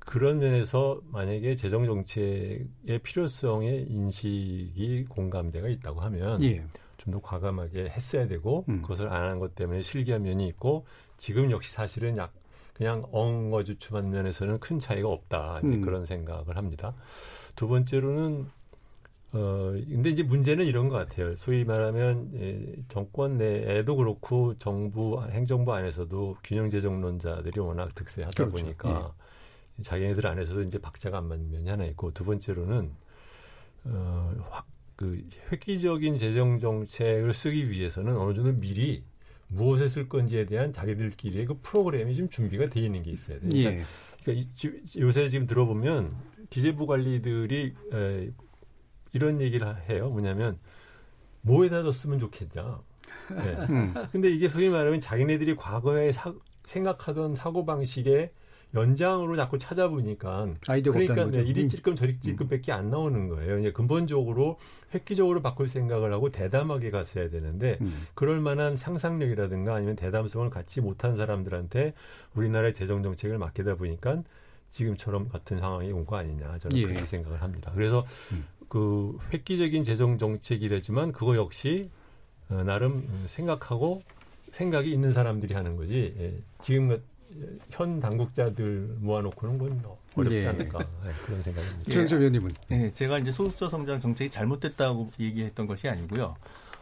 그런 면에서 만약에 재정 정책의 필요성의 인식이 공감대가 있다고 하면 예. 좀더 과감하게 했어야 되고 음. 그것을 안 한 것 때문에 실기한 면이 있고 지금 역시 사실은 약 그냥 엉거주춤한 면에서는 큰 차이가 없다 음. 그런 생각을 합니다. 두 번째로는 어 근데 이제 문제는 이런 것 같아요. 소위 말하면 예, 정권 내에도 그렇고 정부 행정부 안에서도 균형재정론자들이 워낙 득세하다 그렇죠. 보니까 자기네들 안에서도 이제 박자가 안 맞는 면이 하나 있고 두 번째로는 어, 확, 그 획기적인 재정 정책을 쓰기 위해서는 어느 정도 미리 무엇에 쓸 건지에 대한 자기들끼리의 그 프로그램이 좀 준비가 되어 있는 게 있어야 돼요. 그러니까, 예. 그러니까 이- 지- 요새 지금 들어보면 기재부 관리들이 에, 이런 얘기를 하- 해요. 뭐냐면 뭐에다 더 쓰면 좋겠냐. 네. 음. 근데 이게 소위 말하면 자기네들이 과거에 사- 생각하던 사고 방식의 연장으로 자꾸 찾아보니까 아이디어가 그러니까 없다는 거죠. 네, 이리 음. 찔끔 저리 찔끔밖에 안 나오는 거예요. 이제 근본적으로 획기적으로 바꿀 생각을 하고 대담하게 갔어야 되는데 음. 그럴 만한 상상력이라든가 아니면 대담성을 갖지 못한 사람들한테 우리나라의 재정 정책을 맡기다 보니까 지금처럼 같은 상황이 온 거 아니냐 저는 예. 그렇게 생각을 합니다. 그래서 음. 그 획기적인 재정 정책이라지만 그거 역시 어, 나름 생각하고 생각이 있는 사람들이 하는 거지 예, 지금 같- 현 당국자들 모아놓고는 건 어렵지 예. 않을까 네, 그런 생각입니다. 조영철 위원님은 네, 제가 이제 소수자 성장 정책이 잘못됐다고 얘기했던 것이 아니고요.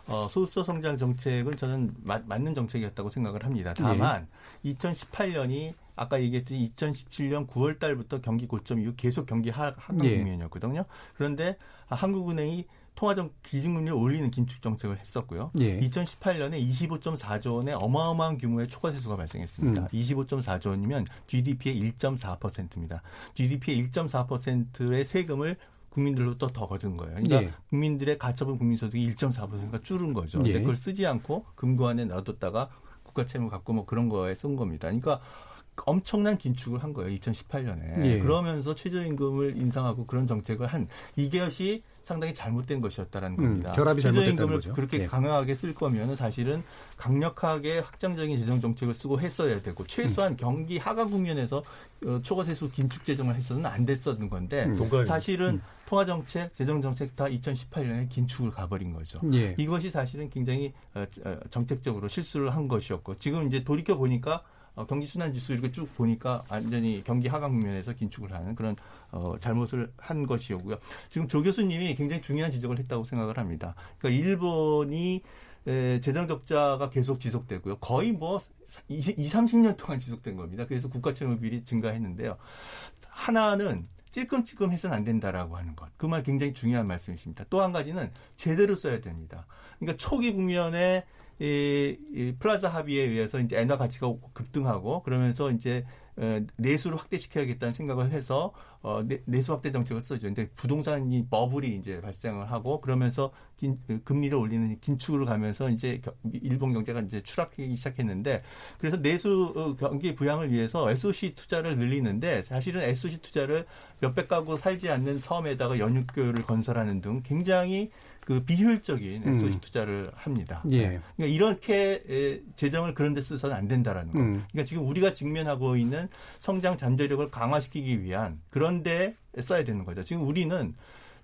어, 소수자 성장 정책은 저는 맞, 맞는 정책이었다고 생각을 합니다. 다만 2018년이 아까 얘기했듯이 2017년 9월 달부터 경기 고점 이후 계속 경기 하, 하강 예. 국면이었거든요. 그런데 한국은행이 통화정 기준금리를 올리는 긴축 정책을 했었고요. 예. 2018년에 25.4조 원의 어마어마한 규모의 초과 세수가 발생했습니다. 음. 25.4조 원이면 GDP의 1.4%입니다. GDP의 1.4%의 세금을 국민들로부터 더 거둔 거예요. 그러니까 예. 국민들의 가처분 국민소득이 1.4%가 줄은 거죠. 근데 예. 그걸 쓰지 않고 금고 안에 놔뒀다가 국가 채무 갖고 뭐 그런 거에 쓴 겁니다. 그러니까 엄청난 긴축을 한 거예요. 2018년에. 예. 그러면서 최저임금을 인상하고 그런 정책을 한 이것이 상당히 잘못된 것이었다라는 음, 겁니다. 결합이 잘못됐다는 최저임금을 거죠. 그렇게 예. 강하게 쓸 거면은 사실은 강력하게 확장적인 재정 정책을 쓰고 했어야 되고 최소한 경기 하강 국면에서 어, 초과세수 긴축 재정을 했어는 안 됐었는 건데 음. 사실은 통화 정책, 재정 정책 다 2018년에 긴축을 가버린 거죠. 예. 이것이 사실은 굉장히 어, 어, 정책적으로 실수를 한 것이었고 지금 이제 돌이켜 보니까 어, 경기 순환 지수 이렇게 쭉 보니까 완전히 경기 하강 국면에서 긴축을 하는 그런 어, 잘못을 한 것이었고요. 지금 조 교수님이 굉장히 중요한 지적을 했다고 생각을 합니다. 그러니까 일본이 에, 재정 적자가 계속 지속되고요. 거의 뭐 20, 30년 동안 지속된 겁니다. 그래서 국가 채무 비율이 증가했는데요. 하나는 찔끔찔끔 해서는 안 된다라고 하는 것. 그 말 굉장히 중요한 말씀이십니다. 또 한 가지는 제대로 써야 됩니다. 그러니까 초기 국면에 이, 이 플라자 합의에 의해서 이제 엔화 가치가 급등하고 그러면서 이제 어, 내수를 확대시켜야겠다는 생각을 해서 어, 내, 수 확대 정책을 써죠. 근데 부동산이 버블이 이제 발생을 하고 그러면서 긴, 그 금리를 올리는 긴축으로 가면서 이제 일본 경제가 이제 추락하기 시작했는데 그래서 내수 어, 경기 부양을 위해서 SOC 투자를 늘리는데 사실은 SOC 투자를 몇백 가구 살지 않는 섬에다가 연육교를 건설하는 등 굉장히 그 비효율적인 SOC 음. 투자를 합니다. 예. 그러니까 이렇게 재정을 그런 데 쓰서는 안 된다라는 거. 음. 그러니까 지금 우리가 직면하고 있는 성장 잠재력을 강화시키기 위한 그런 데 써야 되는 거죠. 지금 우리는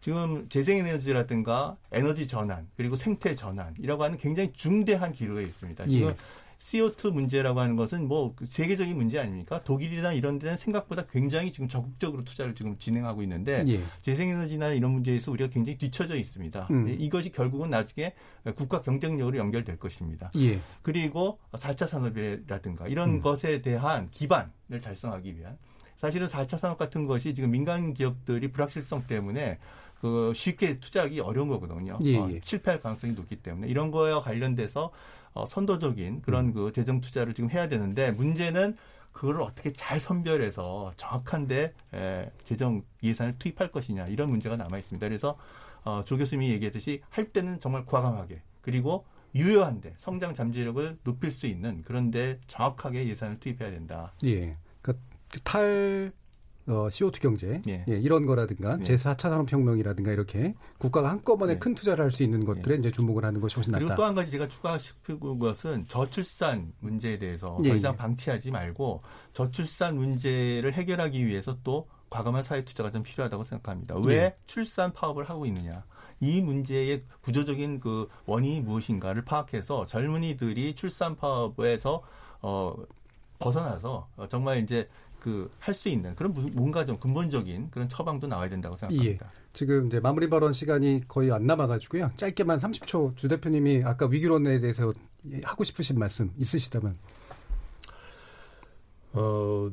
지금 재생에너지라든가 에너지 전환 그리고 생태 전환이라고 하는 굉장히 중대한 기로에 있습니다. 지금 예. CO2 문제라고 하는 것은 뭐그 세계적인 문제 아닙니까? 독일이나 이런 데는 생각보다 굉장히 지금 적극적으로 투자를 지금 진행하고 있는데 예. 재생에너지나 이런 문제에서 우리가 굉장히 뒤처져 있습니다. 음. 이것이 결국은 나중에 국가 경쟁력으로 연결될 것입니다. 예. 그리고 4차 산업이라든가 이런 음. 것에 대한 기반을 달성하기 위한 사실은 4차 산업 같은 것이 지금 민간 기업들이 불확실성 때문에 그 쉽게 투자하기 어려운 거거든요. 예, 어, 예. 어, 실패할 가능성이 높기 때문에 이런 거와 관련돼서 어, 선도적인 그런 음. 그 재정 투자를 지금 해야 되는데 문제는 그걸 어떻게 잘 선별해서 정확한데 에, 재정 예산을 투입할 것이냐 이런 문제가 남아 있습니다. 그래서 어, 조 교수님이 얘기했듯이 할 때는 정말 과감하게 그리고 유효한데 성장 잠재력을 높일 수 있는 그런데 정확하게 예산을 투입해야 된다. 예. 그탈 어, CO2 경제 예. 예 이런 거라든가 예. 제4차 산업혁명이라든가 이렇게 국가가 한꺼번에 예. 큰 투자를 할 수 있는 것들에 예. 이제 주목을 하는 것이 훨씬 낫다. 그리고 또 한 가지 제가 추가시키는 것은 저출산 문제에 대해서 더 예, 이상 방치하지 말고 저출산 문제를 해결하기 위해서 또 과감한 사회 투자가 좀 필요하다고 생각합니다. 왜 출산 파업을 하고 있느냐? 이 문제의 구조적인 그 원인이 무엇인가를 파악해서 젊은이들이 출산 파업에서 어 벗어나서 정말 이제 그 할 수 있는 그런 뭔가 좀 근본적인 그런 처방도 나와야 된다고 생각합니다. 예. 지금 이제 마무리 발언 시간이 거의 안 남아가지고요. 짧게만 30초 주 대표님이 아까 위기론에 대해서 하고 싶으신 말씀 있으시다면. 어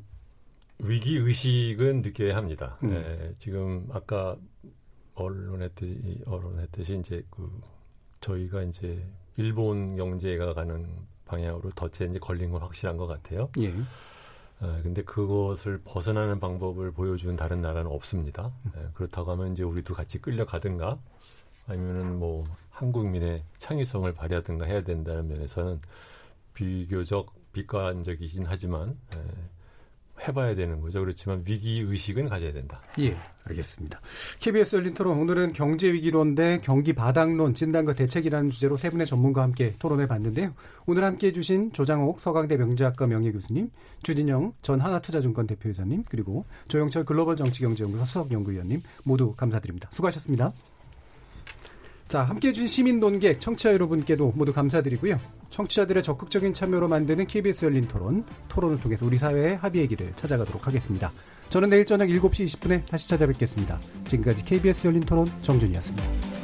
위기 의식은 느껴야 합니다. 음. 예, 지금 아까 언론했듯이 언론했듯이 이제 그 저희가 이제 일본 경제가 가는 방향으로 덫에 이제 걸린 건 확실한 것 같아요. 예. 예, 근데 그것을 벗어나는 방법을 보여준 다른 나라는 없습니다. 예, 그렇다고 하면 이제 우리도 같이 끌려가든가 아니면은 뭐 한국민의 창의성을 발휘하든가 해야 된다는 면에서는 비교적 비관적이긴 하지만 예, 해봐야 되는 거죠. 그렇지만 위기 의식은 가져야 된다. 예, 알겠습니다. KBS 열린 토론 오늘은 경제 위기론 대 경기 바닥론 진단과 대책이라는 주제로 세 분의 전문가와 함께 토론해 봤는데요. 오늘 함께 해주신 조장옥 서강대 명제학과 명예교수님, 주진영 전 하나투자증권 대표이사님, 그리고 조영철 글로벌 정치경제연구소 수석연구위원님 모두 감사드립니다. 수고하셨습니다. 자, 함께 해주신 시민 논객, 청취자 여러분께도 모두 감사드리고요. 청취자들의 적극적인 참여로 만드는 KBS 열린 토론, 토론을 통해서 우리 사회의 합의의 길을 찾아가도록 하겠습니다. 저는 내일 저녁 7시 20분에 다시 찾아뵙겠습니다. 지금까지 KBS 열린 토론 정준이었습니다.